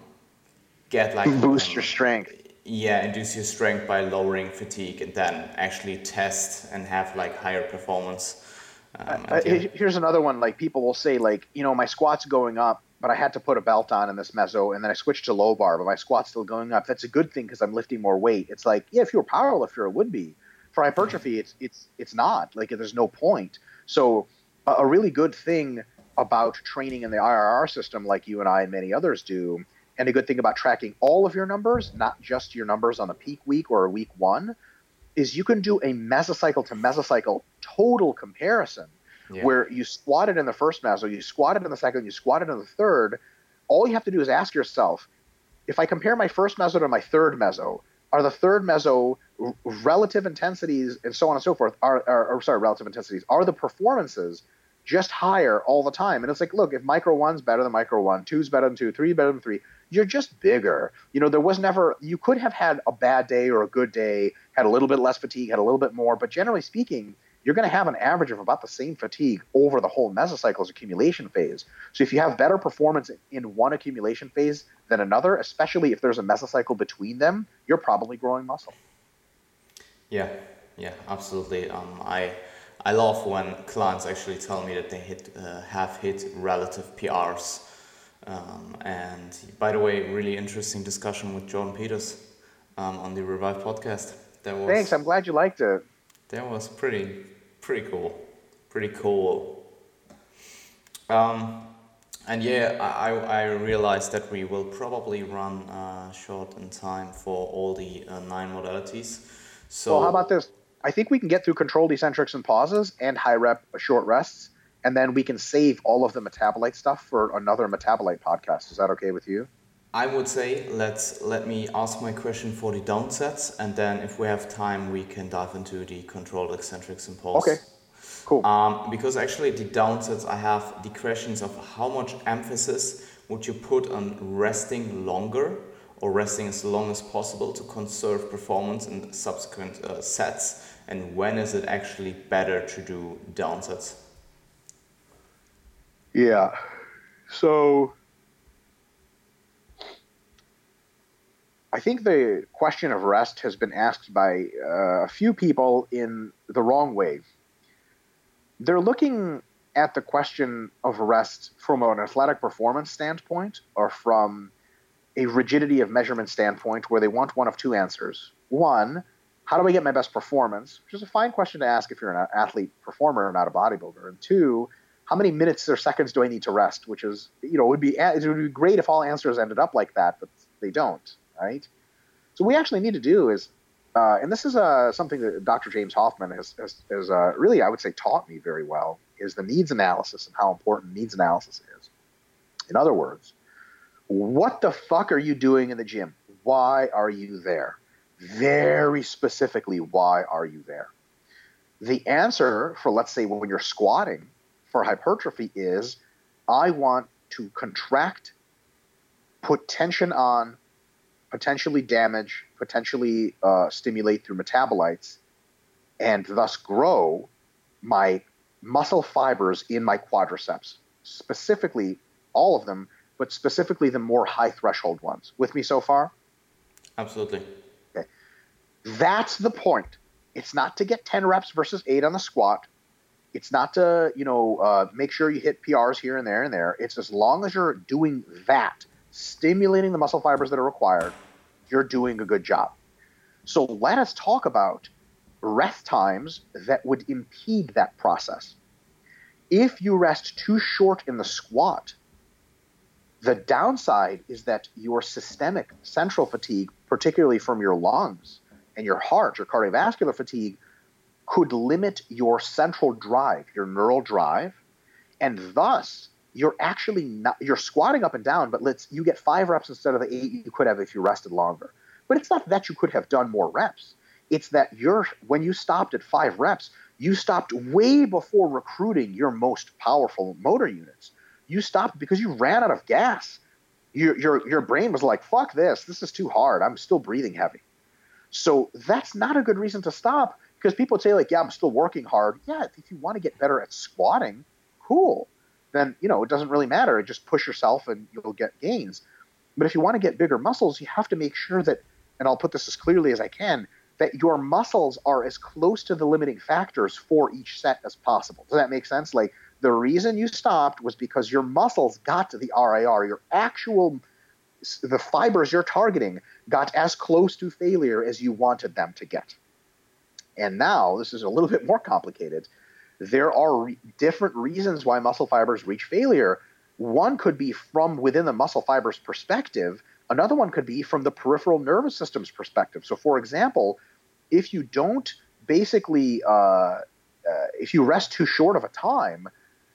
Speaker 1: get like
Speaker 2: boost your strength.
Speaker 1: Yeah induce your strength by lowering fatigue and then actually test and have like higher performance
Speaker 2: um, uh, here's another one like people will say like you know my squats going up but i had to put a belt on in this meso and then i switched to low bar but my squat's still going up. That's a good thing because i'm lifting more weight. It's like yeah if you were powerlifter it would be. For hypertrophy it's it's it's not. Like there's no point. So a, a really good thing about training in the RIR system like you and i and many others do and a good thing about tracking all of your numbers, not just your numbers on a peak week or a week one, is you can do a mesocycle to mesocycle total comparison yeah. where you squatted in the first meso, you squatted in the second, you squatted in the third. All you have to do is ask yourself, if I compare my first meso to my third meso, are the third meso relative intensities and so on and so forth are, are or sorry relative intensities are the performances just higher all the time and it's like look if micro one's better than micro one two's better than two three better than three you're just bigger. You know, there was never, you could have had a bad day or a good day, had a little bit less fatigue, had a little bit more, but generally speaking, you're going to have an average of about the same fatigue over the whole mesocycle's accumulation phase. So if you have better performance in one accumulation phase than another, especially if there's a mesocycle between them, you're probably growing muscle.
Speaker 1: Yeah, yeah, absolutely. Um, I I love when clients actually tell me that they hit uh, have hit relative PRs um, and by the way, really interesting discussion with John Peters um, on the Revive podcast.
Speaker 2: That was, Thanks. I'm glad you liked it.
Speaker 1: That was pretty, pretty cool. Pretty cool. Um, and yeah, I, I realized that we will probably run uh, short in time for all the uh, nine modalities. So,
Speaker 2: well, how about this? I think we can get through controlled eccentrics and pauses and high rep short rests and then we can save all of the metabolite stuff for another metabolite podcast. Is that okay with you?
Speaker 1: I would say let's let me ask my question for the downsets, and then if we have time, we can dive into the controlled eccentrics and pulse.
Speaker 2: Okay. Cool.
Speaker 1: Um, because actually, the downsets, I have the questions of how much emphasis would you put on resting longer or resting as long as possible to conserve performance in subsequent uh, sets, and when is it actually better to do downsets?
Speaker 2: Yeah. So I think the question of rest has been asked by uh, a few people in the wrong way. They're looking at the question of rest from an athletic performance standpoint or from a rigidity of measurement standpoint where they want one of two answers. One, how do I get my best performance? Which is a fine question to ask if you're an athlete performer, not a bodybuilder. And two, how many minutes or seconds do I need to rest? Which is, you know, would be it would be great if all answers ended up like that, but they don't, right? So we actually need to do is, uh, and this is uh, something that Dr. James Hoffmann has, has, has uh, really, I would say, taught me very well, is the needs analysis and how important needs analysis is. In other words, what the fuck are you doing in the gym? Why are you there? Very specifically, why are you there? The answer for, let's say, when you're squatting for hypertrophy is I want to contract, put tension on, potentially damage, potentially uh, stimulate through metabolites, and thus grow my muscle fibers in my quadriceps, specifically all of them, but specifically the more high threshold ones. With me so far?
Speaker 1: Absolutely.
Speaker 2: Okay. That's the point. It's not to get 10 reps versus 8 on the squat. It's not to, you know, uh, make sure you hit PRs here and there and there. It's as long as you're doing that, stimulating the muscle fibers that are required, you're doing a good job. So let us talk about rest times that would impede that process. If you rest too short in the squat, the downside is that your systemic central fatigue, particularly from your lungs and your heart, your cardiovascular fatigue, could limit your central drive, your neural drive, and thus you're actually not you're squatting up and down, but let's you get five reps instead of the eight you could have if you rested longer. But it's not that you could have done more reps. It's that you're when you stopped at five reps, you stopped way before recruiting your most powerful motor units. You stopped because you ran out of gas. Your your your brain was like, fuck this, this is too hard. I'm still breathing heavy. So that's not a good reason to stop because people say like, yeah, I'm still working hard. Yeah, if you want to get better at squatting, cool. Then you know it doesn't really matter. Just push yourself and you'll get gains. But if you want to get bigger muscles, you have to make sure that, and I'll put this as clearly as I can, that your muscles are as close to the limiting factors for each set as possible. Does that make sense? Like the reason you stopped was because your muscles got to the RIR, your actual the fibers you're targeting got as close to failure as you wanted them to get. And now this is a little bit more complicated. There are re- different reasons why muscle fibers reach failure. One could be from within the muscle fiber's perspective. Another one could be from the peripheral nervous system's perspective. So, for example, if you don't basically, uh, uh, if you rest too short of a time,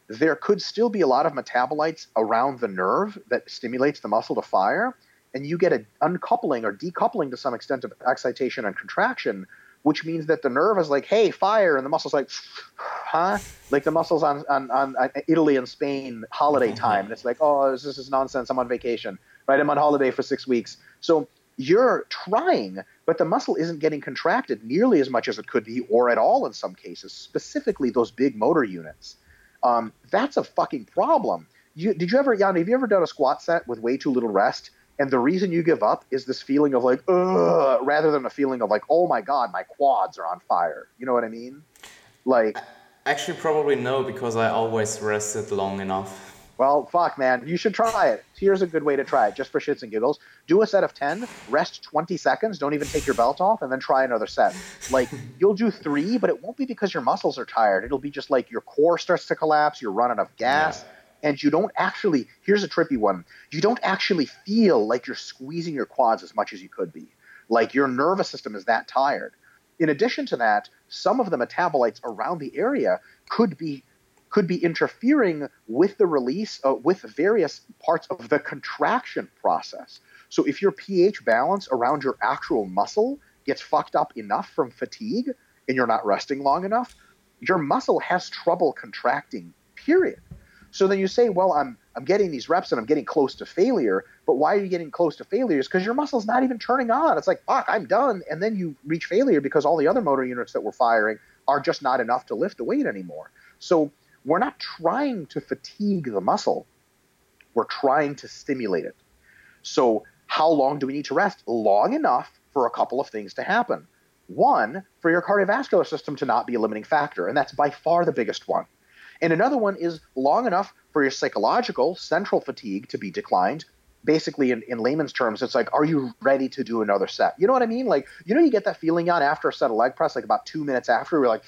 Speaker 2: there could still be a lot of metabolites around the nerve that stimulates the muscle to fire, and you get an uncoupling or decoupling to some extent of excitation and contraction which means that the nerve is like, hey, fire, and the muscle's like, huh? Like the muscles on, on, on Italy and Spain holiday mm-hmm. time. And it's like, oh, this, this is nonsense. I'm on vacation, right? I'm on holiday for six weeks. So you're trying, but the muscle isn't getting contracted nearly as much as it could be, or at all in some cases, specifically those big motor units. Um, that's a fucking problem. You, did you ever, Jan, have you ever done a squat set with way too little rest? And the reason you give up is this feeling of like ugh rather than a feeling of like oh my god my quads are on fire. You know what i mean? Like
Speaker 1: actually probably no because i always rested long enough.
Speaker 2: Well fuck man. You should try it. Here's a good way to try it just for shits and giggles. Do a set of 10 rest 20 seconds don't even take your belt off and then try another set. Like you'll do three but it won't be because your muscles are tired. It'll be just like your core starts to collapse you're running out of gas. Yeah and you don't actually here's a trippy one you don't actually feel like you're squeezing your quads as much as you could be. Like your nervous system is that tired. In addition to that some of the metabolites around the area could be could be interfering with the release uh, with various parts of the contraction process. So if your ph balance around your actual muscle gets fucked up enough from fatigue and you're not resting long enough your muscle has trouble contracting period so then you say, well, I'm I'm getting these reps and I'm getting close to failure. But why are you getting close to failure? Is because your muscle's not even turning on. It's like, fuck, I'm done. And then you reach failure because all the other motor units that we're firing are just not enough to lift the weight anymore. So we're not trying to fatigue the muscle. We're trying to stimulate it. So how long do we need to rest? Long enough for a couple of things to happen. One, for your cardiovascular system to not be a limiting factor, and that's by far the biggest one. And another one is long enough for your psychological central fatigue to be declined, basically in, in layman's terms, it's like, are you ready to do another set? You know what I mean? Like, you know, you get that feeling on after a set of leg press, like about two minutes after, we're like,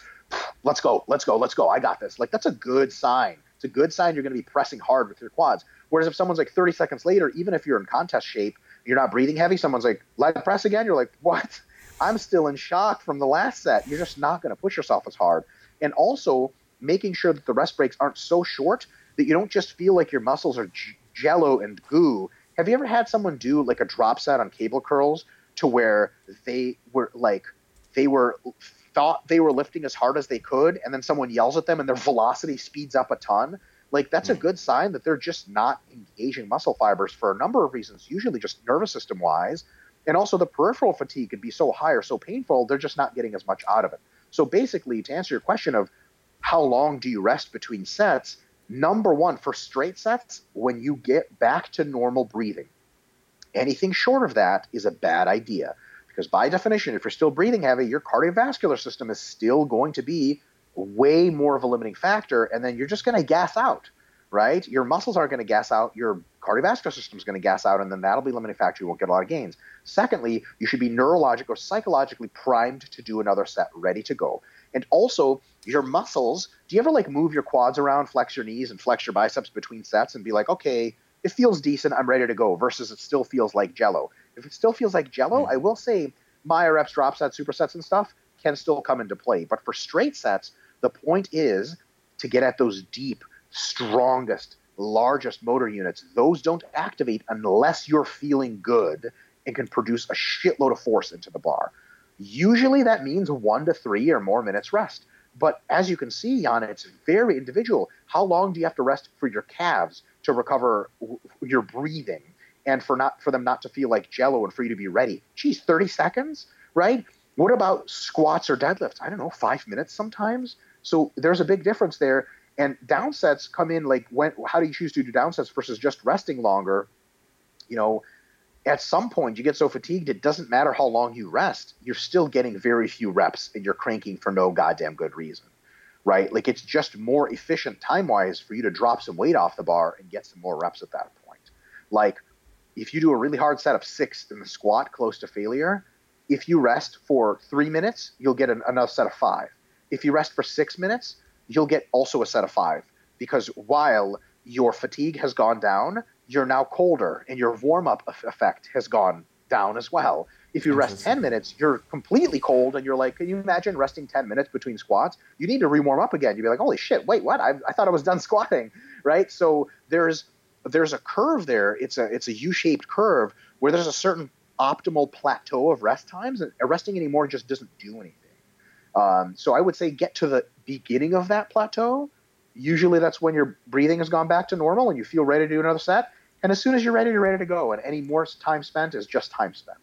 Speaker 2: let's go, let's go, let's go. I got this. Like, that's a good sign. It's a good sign you're going to be pressing hard with your quads. Whereas if someone's like 30 seconds later, even if you're in contest shape, you're not breathing heavy, someone's like, leg press again, you're like, what? I'm still in shock from the last set. You're just not going to push yourself as hard. And also making sure that the rest breaks aren't so short that you don't just feel like your muscles are j- jello and goo. Have you ever had someone do like a drop set on cable curls to where they were like, they were thought they were lifting as hard as they could, and then someone yells at them and their velocity speeds up a ton, like that's a hmm. good sign that they're just not engaging muscle fibers for a number of reasons, usually just nervous system wise. And also the peripheral fatigue could be so high or so painful, they're just not getting as much out of it. So basically, to answer your question of how long do you rest between sets, number one, for straight sets, when you get back to normal breathing, anything short of that is a bad idea because by definition, if you're still breathing heavy, your cardiovascular system is still going to be way more of a limiting factor, and then you're just going to gas out, right? Your muscles aren't going to gas out, your cardiovascular system is going to gas out, and then that'll be limiting factor. You won't get a lot of gains. Secondly, you should be neurologically or psychologically primed to do another set, ready to go. And also, your muscles. Do you ever like move your quads around, flex your knees, and flex your biceps between sets, and be like, okay, it feels decent, I'm ready to go, versus it still feels like jello. If it still feels like jello, mm. I will say Myo-reps, drop sets, supersets, and stuff can still come into play. But for straight sets, the point is to get at those deep, strongest, largest motor units. Those don't activate unless you're feeling good and can produce a shitload of force into the bar. Usually that means one to three or more minutes rest. But as you can see, Jan, it's very individual. How long do you have to rest for your calves to recover your breathing? and for not for them not to feel like jello and for you to be ready. Geez, 30 seconds, right? What about squats or deadlifts? I don't know, five minutes sometimes. So there's a big difference there. And downsets come in like when how do you choose to do downsets versus just resting longer? You know, at some point you get so fatigued it doesn't matter how long you rest, you're still getting very few reps and you're cranking for no goddamn good reason. Right? Like it's just more efficient time wise for you to drop some weight off the bar and get some more reps at that point. Like if you do a really hard set of six in the squat close to failure, if you rest for three minutes, you'll get an, another set of five. If you rest for six minutes, you'll get also a set of five because while your fatigue has gone down, you're now colder and your warm up effect has gone down as well. If you rest 10 minutes, you're completely cold and you're like, can you imagine resting 10 minutes between squats? You need to re warm up again. You'd be like, holy shit, wait, what? I, I thought I was done squatting, right? So there's there's a curve there. It's a it's a U-shaped curve where there's a certain optimal plateau of rest times, and resting anymore just doesn't do anything. Um, so I would say get to the beginning of that plateau. Usually that's when your breathing has gone back to normal and you feel ready to do another set. And as soon as you're ready, you're ready to go. And any more time spent is just time spent.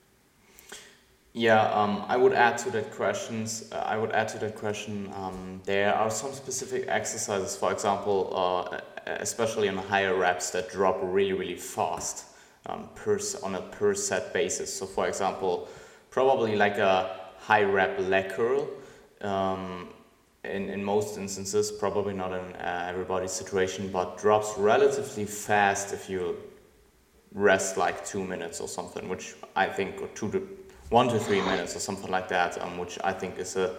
Speaker 1: Yeah, um, I would add to that questions. Uh, I would add to that question. Um, there are some specific exercises, for example, uh, especially on higher reps, that drop really, really fast um, per on a per set basis. So, for example, probably like a high rep leg curl. Um, in, in most instances, probably not in uh, everybody's situation, but drops relatively fast if you rest like two minutes or something, which I think, or two to one to three minutes or something like that, um, which I think is a,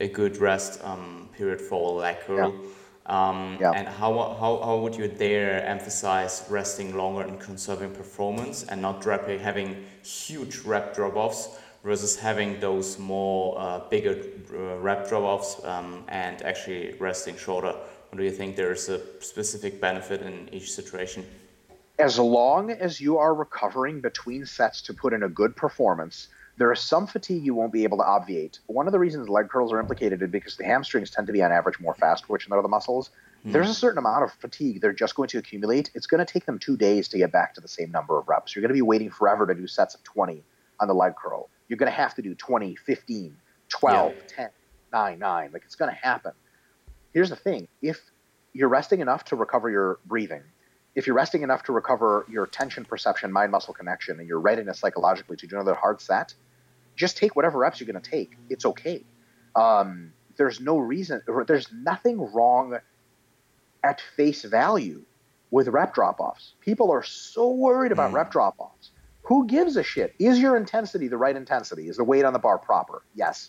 Speaker 1: a good rest um, period for a leg curl. Yeah. Um, yeah. And how, how, how would you there emphasize resting longer and conserving performance and not dropping, having huge rep drop offs versus having those more uh, bigger uh, rep drop offs um, and actually resting shorter? Or do you think there's a specific benefit in each situation?
Speaker 2: As long as you are recovering between sets to put in a good performance, there is some fatigue you won't be able to obviate. One of the reasons leg curls are implicated is because the hamstrings tend to be on average more fast twitch than other muscles. Mm. There's a certain amount of fatigue they're just going to accumulate. It's going to take them two days to get back to the same number of reps. You're going to be waiting forever to do sets of 20 on the leg curl. You're going to have to do 20, 15, 12, yeah. 10, 9, 9. Like it's going to happen. Here's the thing if you're resting enough to recover your breathing, if you're resting enough to recover your tension perception, mind muscle connection, and your readiness psychologically to do another hard set, just take whatever reps you're going to take. It's okay. Um, there's no reason, there's nothing wrong at face value with rep drop offs. People are so worried about mm. rep drop offs. Who gives a shit? Is your intensity the right intensity? Is the weight on the bar proper? Yes.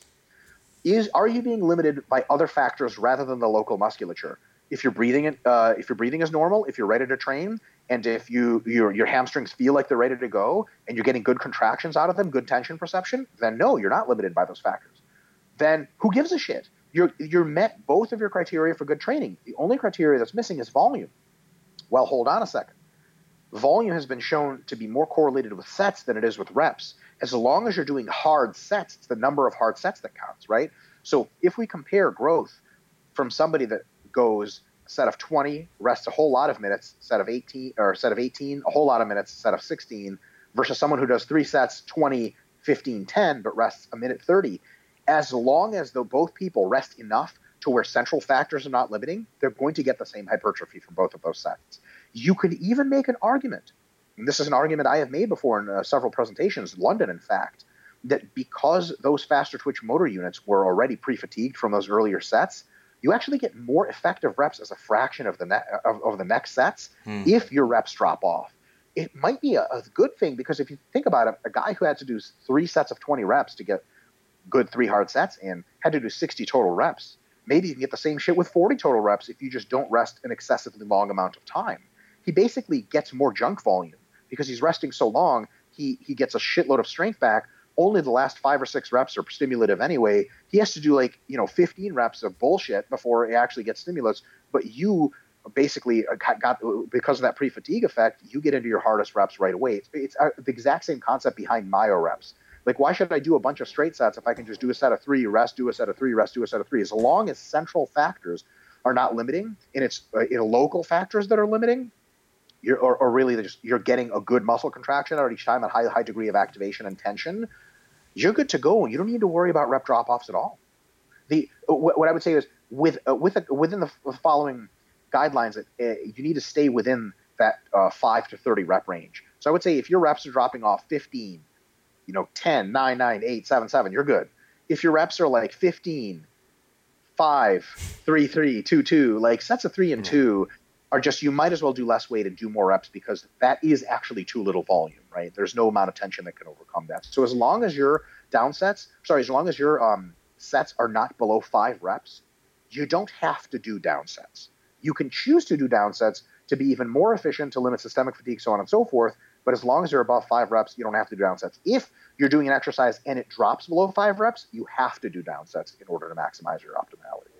Speaker 2: Is are you being limited by other factors rather than the local musculature? If you're breathing, uh, if your breathing is normal, if you're ready to train, and if you your your hamstrings feel like they're ready to go, and you're getting good contractions out of them, good tension perception, then no, you're not limited by those factors. Then who gives a shit? You're you're met both of your criteria for good training. The only criteria that's missing is volume. Well, hold on a second. Volume has been shown to be more correlated with sets than it is with reps. As long as you're doing hard sets, it's the number of hard sets that counts, right? So if we compare growth from somebody that goes set of 20, rests a whole lot of minutes, set of 18 or set of 18, a whole lot of minutes, set of 16, versus someone who does three sets, 20, 15, 10, but rests a minute 30. As long as though both people rest enough to where central factors are not limiting, they're going to get the same hypertrophy from both of those sets. You could even make an argument, and this is an argument I have made before in uh, several presentations, London, in fact, that because those faster twitch motor units were already pre-fatigued from those earlier sets, you actually get more effective reps as a fraction of the ne- of, of, the next sets hmm. if your reps drop off. It might be a, a, good thing because if you think about it, a guy who had to do three sets of 20 reps to get good three hard sets and had to do 60 total reps. Maybe you can get the same shit with 40 total reps if you just don't rest an excessively long amount of time. He basically gets more junk volume because he's resting so long. He he gets a shitload of strength back only the last five or six reps are stimulative anyway. He has to do like, you know, 15 reps of bullshit before he actually gets stimulus. But you basically got, because of that pre fatigue effect, you get into your hardest reps right away. It's, it's uh, the exact same concept behind Myo-reps. Like, why should I do a bunch of straight sets if I can just do a set of three, rest, do a set of three, rest, do a set of three? As long as central factors are not limiting and it's uh, in local factors that are limiting, you're, or, or really just you're getting a good muscle contraction at each time, a high high degree of activation and tension you're good to go. You don't need to worry about rep drop offs at all. The what I would say is with uh, with a, within the following guidelines, that uh, you need to stay within that uh, five to thirty rep range. So I would say if your reps are dropping off 15, you know, 10, 9, 9, 8, 7, 7, you're good. If your reps are like 15, 5, 3, 3, 2, 2, like sets of 3 and 2, are just you might as well do less weight and do more reps because that is actually too little volume, right? There's no amount of tension that can overcome that. So as long as your down sets, sorry, as long as your um, sets are not below five reps, you don't have to do down sets. You can choose to do down sets to be even more efficient, to limit systemic fatigue, so on and so forth. But as long as you're above five reps, you don't have to do down sets. If you're doing an exercise and it drops below five reps, you have to do down sets in order to maximize your optimality.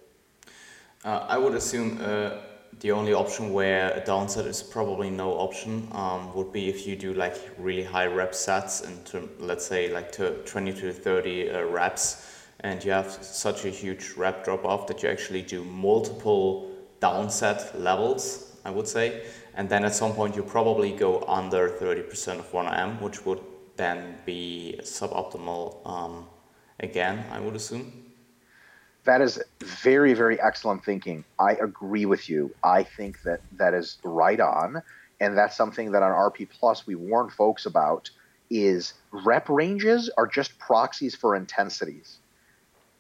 Speaker 1: Uh, I would assume. Uh the only option where a downset is probably no option um, would be if you do like really high rep sets into let's say like to 20 to 30 uh, reps and you have such a huge rep drop off that you actually do multiple downset levels I would say and then at some point you probably go under 30% of 1RM which would then be suboptimal um, again I would assume
Speaker 2: that is very, very excellent thinking. I agree with you. I think that that is right on, and that's something that on RP Plus we warn folks about. Is rep ranges are just proxies for intensities.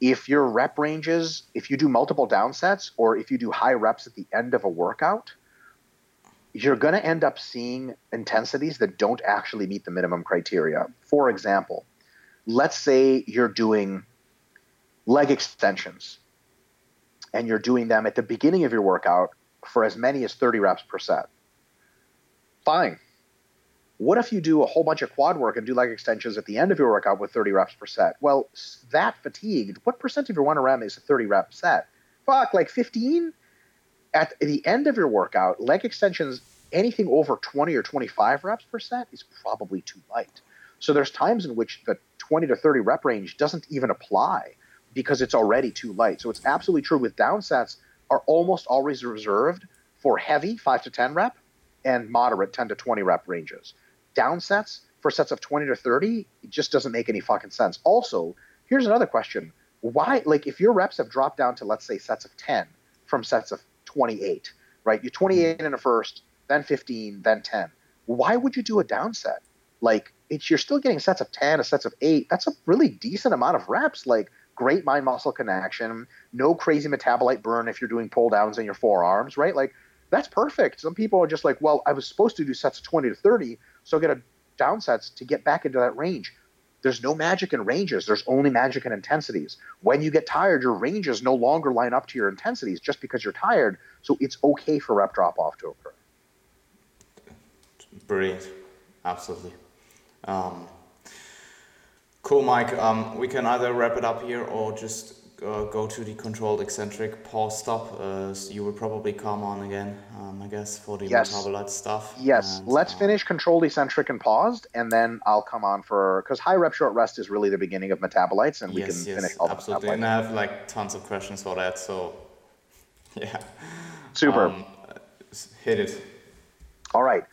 Speaker 2: If your rep ranges, if you do multiple downsets or if you do high reps at the end of a workout, you're going to end up seeing intensities that don't actually meet the minimum criteria. For example, let's say you're doing leg extensions and you're doing them at the beginning of your workout for as many as 30 reps per set. Fine. What if you do a whole bunch of quad work and do leg extensions at the end of your workout with 30 reps per set? Well, that fatigued, what percent of your 1RM is a 30 rep set? Fuck, like 15? At the end of your workout, leg extensions, anything over 20 or 25 reps per set is probably too light. So there's times in which the 20 to 30 rep range doesn't even apply because it's already too light. So it's absolutely true with downsets are almost always reserved for heavy 5 to 10 rep and moderate 10 to 20 rep ranges. Downsets for sets of 20 to 30 it just doesn't make any fucking sense. Also, here's another question. Why like if your reps have dropped down to let's say sets of 10 from sets of 28, right? You're 28 in a first, then 15, then 10. Why would you do a downset? Like it's you're still getting sets of 10, a sets of 8. That's a really decent amount of reps. Like great mind muscle connection, no crazy metabolite burn if you're doing pull downs in your forearms, right? Like That's perfect. Some people are just like, well, I was supposed to do sets of 20 to 30, so I get to down sets to get back into that range. There's no magic in ranges. There's only magic in intensities. When you get tired, your ranges no longer line up to your intensities just because you're tired. So it's okay for rep drop off to occur.
Speaker 1: Brilliant. Absolutely. Um, cool, Mike. Um, we can either wrap it up here or just uh, go to the controlled eccentric pause stop. Uh, so you will probably come on again, um, I guess, for the yes. metabolite stuff.
Speaker 2: Yes, and, let's uh, finish controlled eccentric and paused, and then I'll come on for because high rep short rest is really the beginning of metabolites, and we yes, can yes, finish all
Speaker 1: absolutely. And I have like tons of questions for that, so yeah.
Speaker 2: Super. Um,
Speaker 1: hit it.
Speaker 2: All right.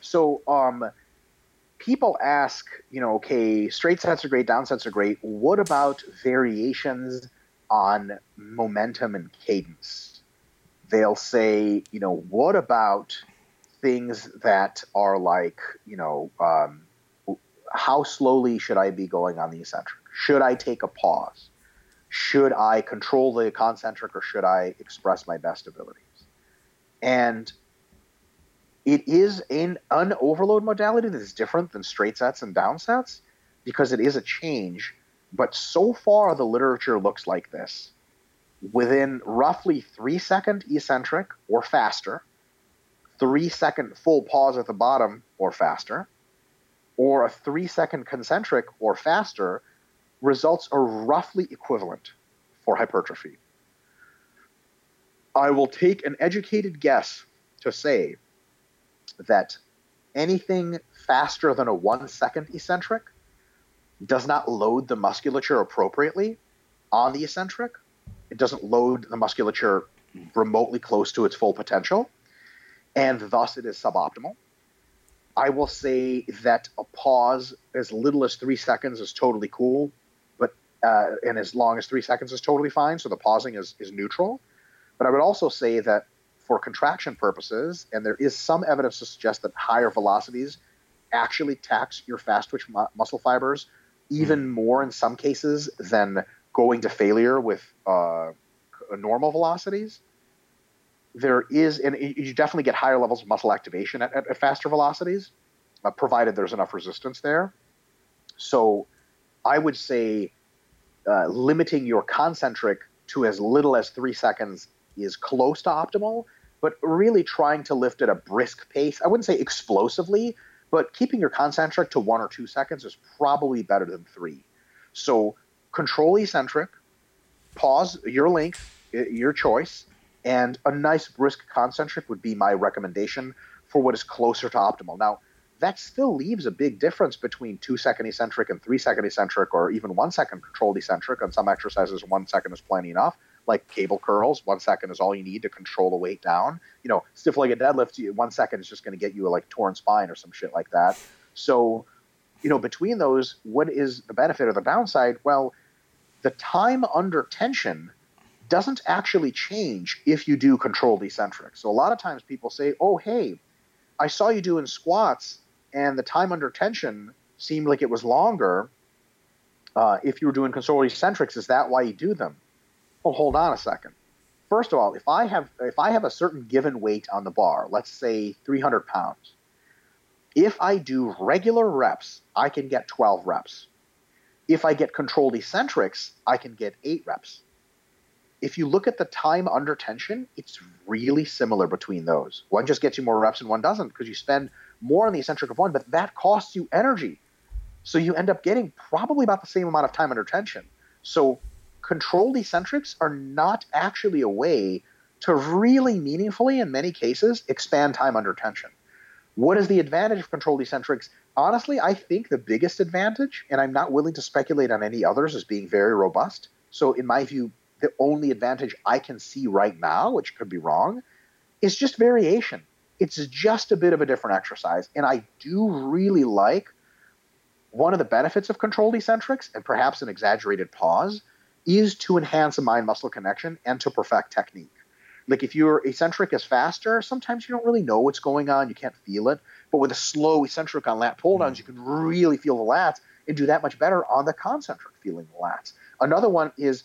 Speaker 2: So um, people ask, you know, okay, straight sets are great, down sets are great. What about variations on momentum and cadence? They'll say, you know, what about things that are like, you know, um, how slowly should I be going on the eccentric? Should I take a pause? Should I control the concentric or should I express my best abilities? And it is an overload modality that is different than straight sets and down sets because it is a change. But so far, the literature looks like this. Within roughly three second eccentric or faster, three second full pause at the bottom or faster, or a three second concentric or faster, results are roughly equivalent for hypertrophy. I will take an educated guess to say that anything faster than a one second eccentric does not load the musculature appropriately on the eccentric. It doesn't load the musculature remotely close to its full potential, and thus it is suboptimal. I will say that a pause as little as three seconds is totally cool, but uh, and as long as three seconds is totally fine. So the pausing is is neutral. But I would also say that for contraction purposes, and there is some evidence to suggest that higher velocities actually tax your fast twitch mu- muscle fibers even mm. more in some cases than going to failure with uh, normal velocities. There is, and you definitely get higher levels of muscle activation at, at, at faster velocities, uh, provided there's enough resistance there. So I would say uh, limiting your concentric to as little as three seconds is close to optimal but really trying to lift at a brisk pace. I wouldn't say explosively, but keeping your concentric to one or two seconds is probably better than three. So control eccentric, pause your length, your choice, and a nice brisk concentric would be my recommendation for what is closer to optimal. Now, that still leaves a big difference between two second eccentric and three second eccentric, or even one second controlled eccentric. On some exercises, one second is plenty enough like cable curls. One second is all you need to control the weight down. You know, stiff legged deadlift, one second is just going to get you a like torn spine or some shit like that. So, you know, between those, what is the benefit or the downside? Well, the time under tension doesn't actually change if you do controlled eccentric. So a lot of times people say, "Oh, hey, I saw you doing squats, and the time under tension seemed like it was longer." Uh, if you were doing controlled eccentrics, is that why you do them? Well, hold on a second. First of all, if I have if I have a certain given weight on the bar, let's say 300 pounds, if I do regular reps, I can get 12 reps. If I get controlled eccentrics, I can get eight reps. If you look at the time under tension, it's really similar between those. One just gets you more reps and one doesn't because you spend more on the eccentric of one, but that costs you energy. So you end up getting probably about the same amount of time under tension. So controlled eccentrics are not actually a way to really meaningfully, in many cases, expand time under tension. What is the advantage of controlled eccentrics? Honestly, I think the biggest advantage, and I'm not willing to speculate on any others as being very robust. So, in my view, the only advantage I can see right now, which could be wrong, is just variation. It's just a bit of a different exercise. And I do really like one of the benefits of controlled eccentrics, and perhaps an exaggerated pause, is to enhance a mind muscle connection and to perfect technique. Like if your eccentric is faster, sometimes you don't really know what's going on, you can't feel it. But with a slow eccentric on lat pull downs, you can really feel the lats and do that much better on the concentric feeling the lats. Another one is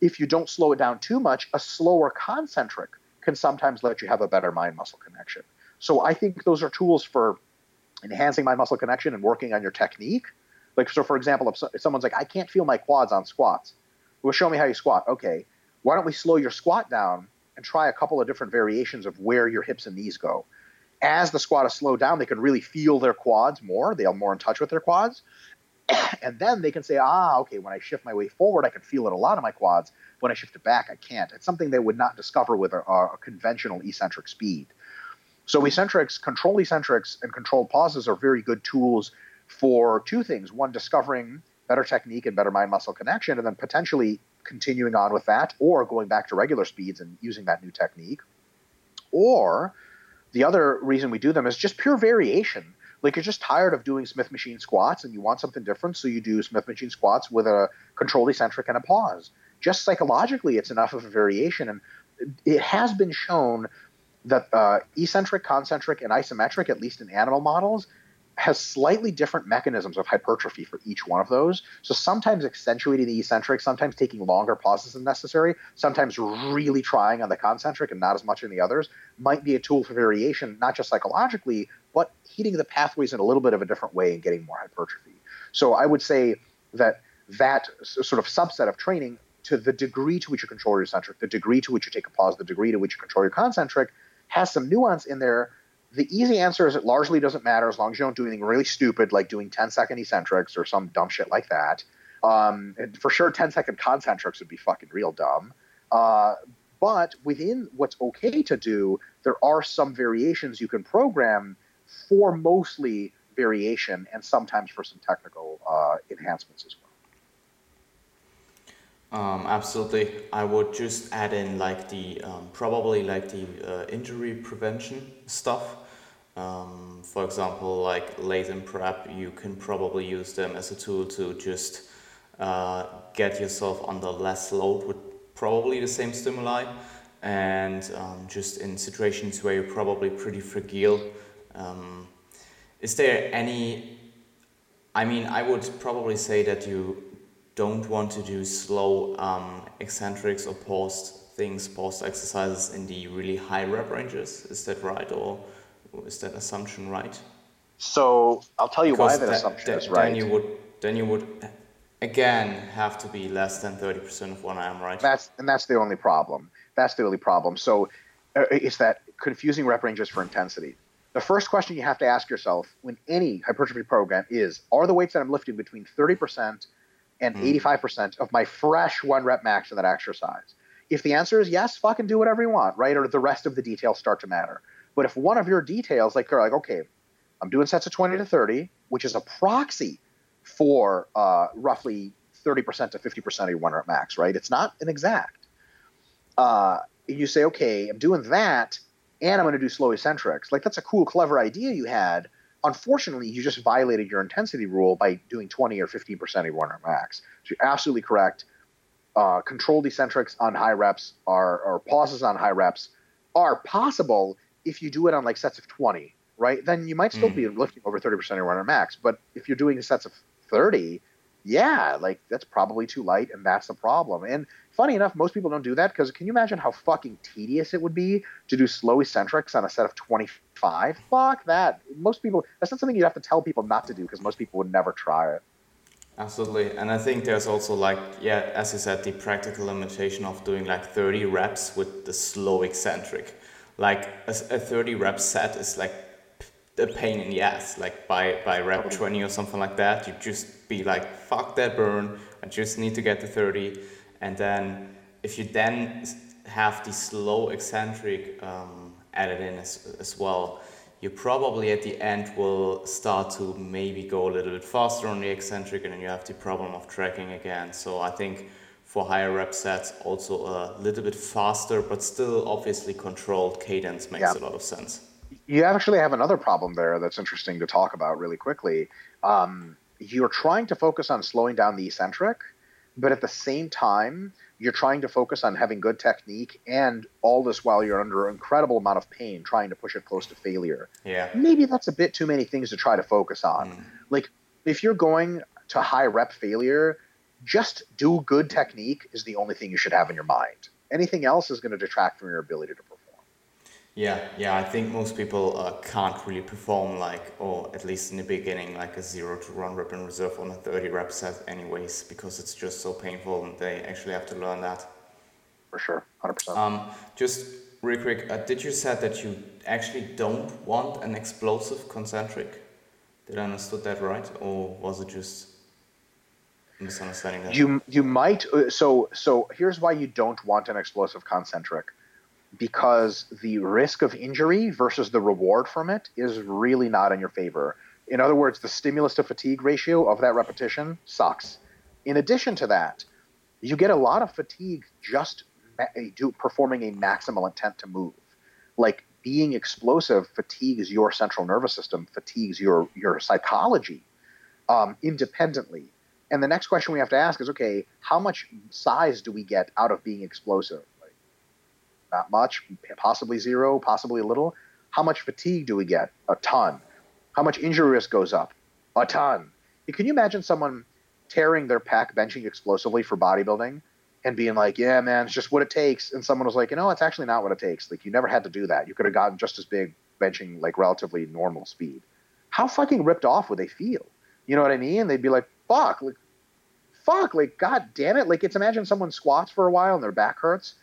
Speaker 2: if you don't slow it down too much, a slower concentric can sometimes let you have a better mind muscle connection. So I think those are tools for enhancing mind muscle connection and working on your technique. Like, so for example, if, so, if someone's like, I can't feel my quads on squats, well, show me how you squat. Okay, why don't we slow your squat down and try a couple of different variations of where your hips and knees go? As the squat is slowed down, they can really feel their quads more. They're more in touch with their quads. and then they can say, ah, okay, when I shift my way forward, I can feel it a lot in my quads. When I shift it back, I can't. It's something they would not discover with a, a conventional eccentric speed. So eccentrics, control eccentrics, and controlled pauses are very good tools for two things. One, discovering better technique and better mind muscle connection, and then potentially continuing on with that, or going back to regular speeds and using that new technique. Or the other reason we do them is just pure variation. Like you're just tired of doing Smith machine squats and you want something different, so you do Smith machine squats with a controlled eccentric and a pause. Just psychologically, it's enough of a variation. And it has been shown that uh, eccentric, concentric, and isometric, at least in animal models, has slightly different mechanisms of hypertrophy for each one of those. So sometimes accentuating the eccentric, sometimes taking longer pauses than necessary, sometimes really trying on the concentric and not as much in the others might be a tool for variation, not just psychologically, but heating the pathways in a little bit of a different way and getting more hypertrophy. So I would say that that sort of subset of training to the degree to which you control your eccentric, the degree to which you take a pause, the degree to which you control your concentric has some nuance in there. The easy answer is it largely doesn't matter as long as you don't do anything really stupid like doing 10 second eccentrics or some dumb shit like that. Um, for sure, 10 second concentrics would be fucking real dumb. Uh, but within what's okay to do, there are some variations you can program for mostly variation and sometimes for some technical uh, enhancements as well.
Speaker 1: Um, absolutely. I would just add in like the um, probably like the uh, injury prevention stuff. Um, for example, like latent prep, you can probably use them as a tool to just uh, get yourself under less load with probably the same stimuli. And um, just in situations where you're probably pretty fragile, um, is there any? I mean, I would probably say that you don't want to do slow um, eccentrics or paused things, paused exercises in the really high rep ranges. Is that right, or is that assumption right?
Speaker 2: So I'll tell you because why that, assumption that, is right.
Speaker 1: Then you would then you would again have to be less than thirty percent of 1RM, right?
Speaker 2: That's and that's the only problem. That's the only problem. So uh, it's that confusing rep ranges for intensity. The first question you have to ask yourself when any hypertrophy program is: Are the weights that I'm lifting between thirty percent and mm. 85% of my fresh one rep max in that exercise? If the answer is yes, fucking do whatever you want, right? Or the rest of the details start to matter. But if one of your details, like, are like, okay, I'm doing sets of 20 to 30, which is a proxy for uh, roughly 30% to 50% of your one rep max, right? It's not an exact. Uh, you say, okay, I'm doing that, and I'm going to do slow eccentrics. Like, that's a cool, clever idea you had, Unfortunately, you just violated your intensity rule by doing 20 or 15% of your one rep max. So you're absolutely correct. Uh, controlled eccentrics on high reps are, or pauses on high reps are possible if you do it on like sets of 20, right? Then you might still mm. be lifting over 30% of your one rep max. But if you're doing sets of 30, yeah, like that's probably too light, and that's the problem. And funny enough, most people don't do that because can you imagine how fucking tedious it would be to do slow eccentrics on a set of 25? Fuck that. Most people, that's not something you'd have to tell people not to do because most people would never try it.
Speaker 1: Absolutely. And I think there's also like, yeah, as you said, the practical limitation of doing like 30 reps with the slow eccentric. Like a, a 30 rep set is like a pain in the ass. Like by, by rep 20 or something like that, you just be like, fuck that burn. I just need to get to 30 and then if you then have the slow eccentric um, added in as, as well, you probably at the end will start to maybe go a little bit faster on the eccentric and then you have the problem of tracking again. So I think for higher rep sets, also a little bit faster, but still obviously controlled cadence makes yeah. a lot of sense.
Speaker 2: You actually have another problem there that's interesting to talk about really quickly. Um, you're trying to focus on slowing down the eccentric, but at the same time you're trying to focus on having good technique and all this while you're under an incredible amount of pain trying to push it close to failure.
Speaker 1: Yeah.
Speaker 2: Maybe that's a bit too many things to try to focus on. Mm. like if you're going to high rep failure just do good technique is the only thing you should have in your mind. Anything else is going to detract from your ability to perform
Speaker 1: Yeah, yeah. I think most people uh, can't really perform like, or at least in the beginning, like a zero to one rep in reserve on a thirty rep set, anyways, because it's just so painful, and they actually have to learn that.
Speaker 2: For sure, hundred percent.
Speaker 1: Um, just real quick, uh, did you said that you actually don't want an explosive concentric? Did I understood that right, or was it just misunderstanding that?
Speaker 2: You you might uh, so so here's why you don't want an explosive concentric because the risk of injury versus the reward from it is really not in your favor. In other words, the stimulus to fatigue ratio of that repetition sucks. In addition to that, you get a lot of fatigue just do, performing a maximal intent to move. Like being explosive fatigues your central nervous system, fatigues your your psychology um, independently. And the next question we have to ask is, okay, how much size do we get out of being explosive? Not much, possibly zero, possibly a little. How much fatigue do we get? A ton. How much injury risk goes up? A ton. Can you imagine someone tearing their pack benching explosively for bodybuilding and being like, yeah, man, it's just what it takes. And someone was like, you know, it's actually not what it takes. Like, you never had to do that. You could have gotten just as big benching like relatively normal speed. How fucking ripped off would they feel? You know what I mean? They'd be like, fuck, like, fuck, like, god damn it. Like, it's imagine someone squats for a while and their back hurts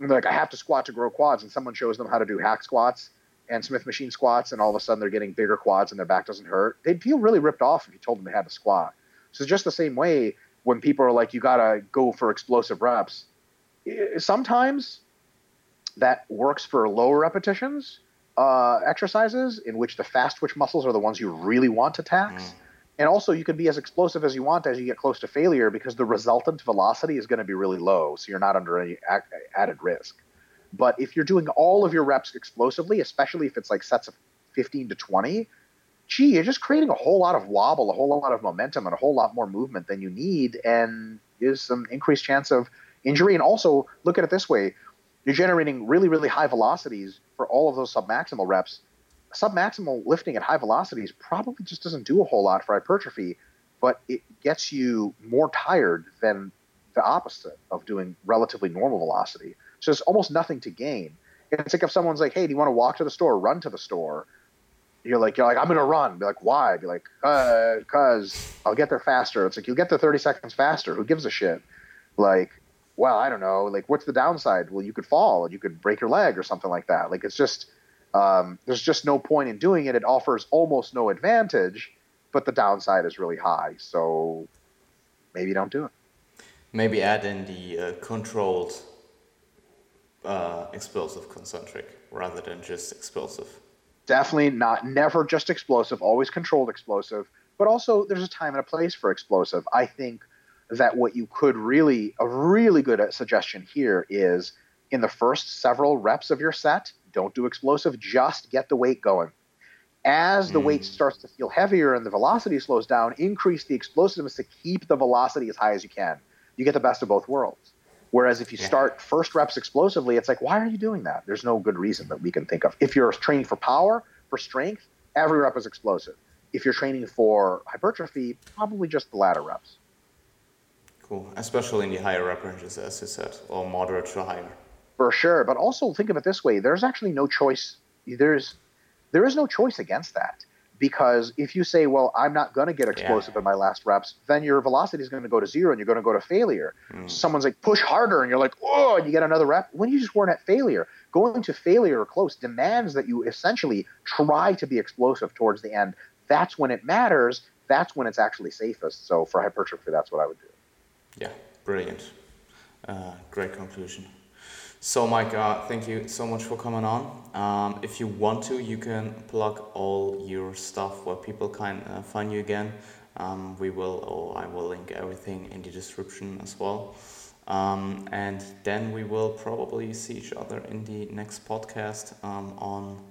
Speaker 2: and they're like, I have to squat to grow quads, and someone shows them how to do hack squats and Smith machine squats, and all of a sudden they're getting bigger quads and their back doesn't hurt. They'd feel really ripped off if you told them they had to squat. So just the same way when people are like, you gotta go for explosive reps. Sometimes that works for lower repetitions uh, exercises in which the fast twitch muscles are the ones you really want to tax. Mm. And also, you can be as explosive as you want as you get close to failure because the resultant velocity is going to be really low, so you're not under any added risk. But if you're doing all of your reps explosively, especially if it's like sets of 15 to 20, gee, you're just creating a whole lot of wobble, a whole lot of momentum, and a whole lot more movement than you need, and is some increased chance of injury. And also, look at it this way you're generating really, really high velocities for all of those submaximal reps submaximal lifting at high velocities probably just doesn't do a whole lot for hypertrophy, but it gets you more tired than the opposite of doing relatively normal velocity. So there's almost nothing to gain. It's like if someone's like, "Hey, do you want to walk to the store? Run to the store." You're like, "You're like, I'm gonna run." Be like, "Why?" Be like, "Uh, cause I'll get there faster." It's like you'll get there 30 seconds faster. Who gives a shit? Like, well, I don't know. Like, what's the downside? Well, you could fall and you could break your leg or something like that. Like, it's just um, there's just no point in doing it. It offers almost no advantage, but the downside is really high. So maybe don't do it.
Speaker 1: Maybe add in the uh, controlled uh, explosive concentric rather than just explosive.
Speaker 2: Definitely not, never just explosive, always controlled explosive. But also, there's a time and a place for explosive. I think that what you could really, a really good suggestion here is in the first several reps of your set, don't do explosive, just get the weight going. As the mm. weight starts to feel heavier and the velocity slows down, increase the explosiveness to keep the velocity as high as you can. You get the best of both worlds. Whereas if you yeah. start first reps explosively, it's like, why are you doing that? There's no good reason that we can think of. If you're training for power, for strength, every rep is explosive. If you're training for hypertrophy, probably just the latter reps.
Speaker 1: Cool, especially in the higher rep ranges, as you said, or moderate to higher.
Speaker 2: For sure, but also think of it this way: there's actually no choice. There's there is no choice against that because if you say, "Well, I'm not going to get explosive yeah. in my last reps," then your velocity is going to go to zero and you're going to go to failure. Mm. Someone's like, "Push harder," and you're like, "Oh!" and you get another rep. When you just weren't at failure, going to failure or close demands that you essentially try to be explosive towards the end. That's when it matters. That's when it's actually safest. So for hypertrophy, that's what I would do.
Speaker 1: Yeah, brilliant. Uh, great conclusion. So, Mike, uh, thank you so much for coming on. Um, if you want to, you can plug all your stuff where people can uh, find you again. Um, we will, or I will link everything in the description as well. Um, and then we will probably see each other in the next podcast um, on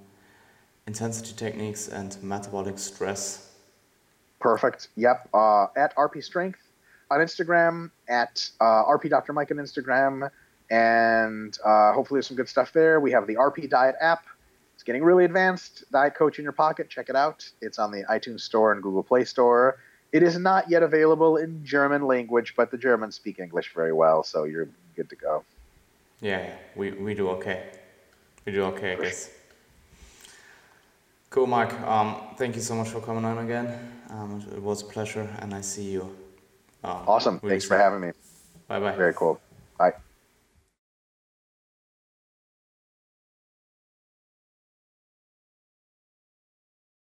Speaker 1: intensity techniques and metabolic stress.
Speaker 2: Perfect. Yep. Uh, at RP Strength on Instagram, at uh, RP Dr. Mike on Instagram and uh, hopefully there's some good stuff there. We have the RP Diet app. It's getting really advanced. Diet Coach in your pocket. Check it out. It's on the iTunes Store and Google Play Store. It is not yet available in German language, but the Germans speak English very well, so you're good to go.
Speaker 1: Yeah, we, we do okay. We do okay, I guess. Cool, Mike. Um, thank you so much for coming on again. Um, it was a pleasure, and I see you.
Speaker 2: Um, awesome. Thanks soon. for having me.
Speaker 1: Bye bye.
Speaker 2: Very cool. Bye.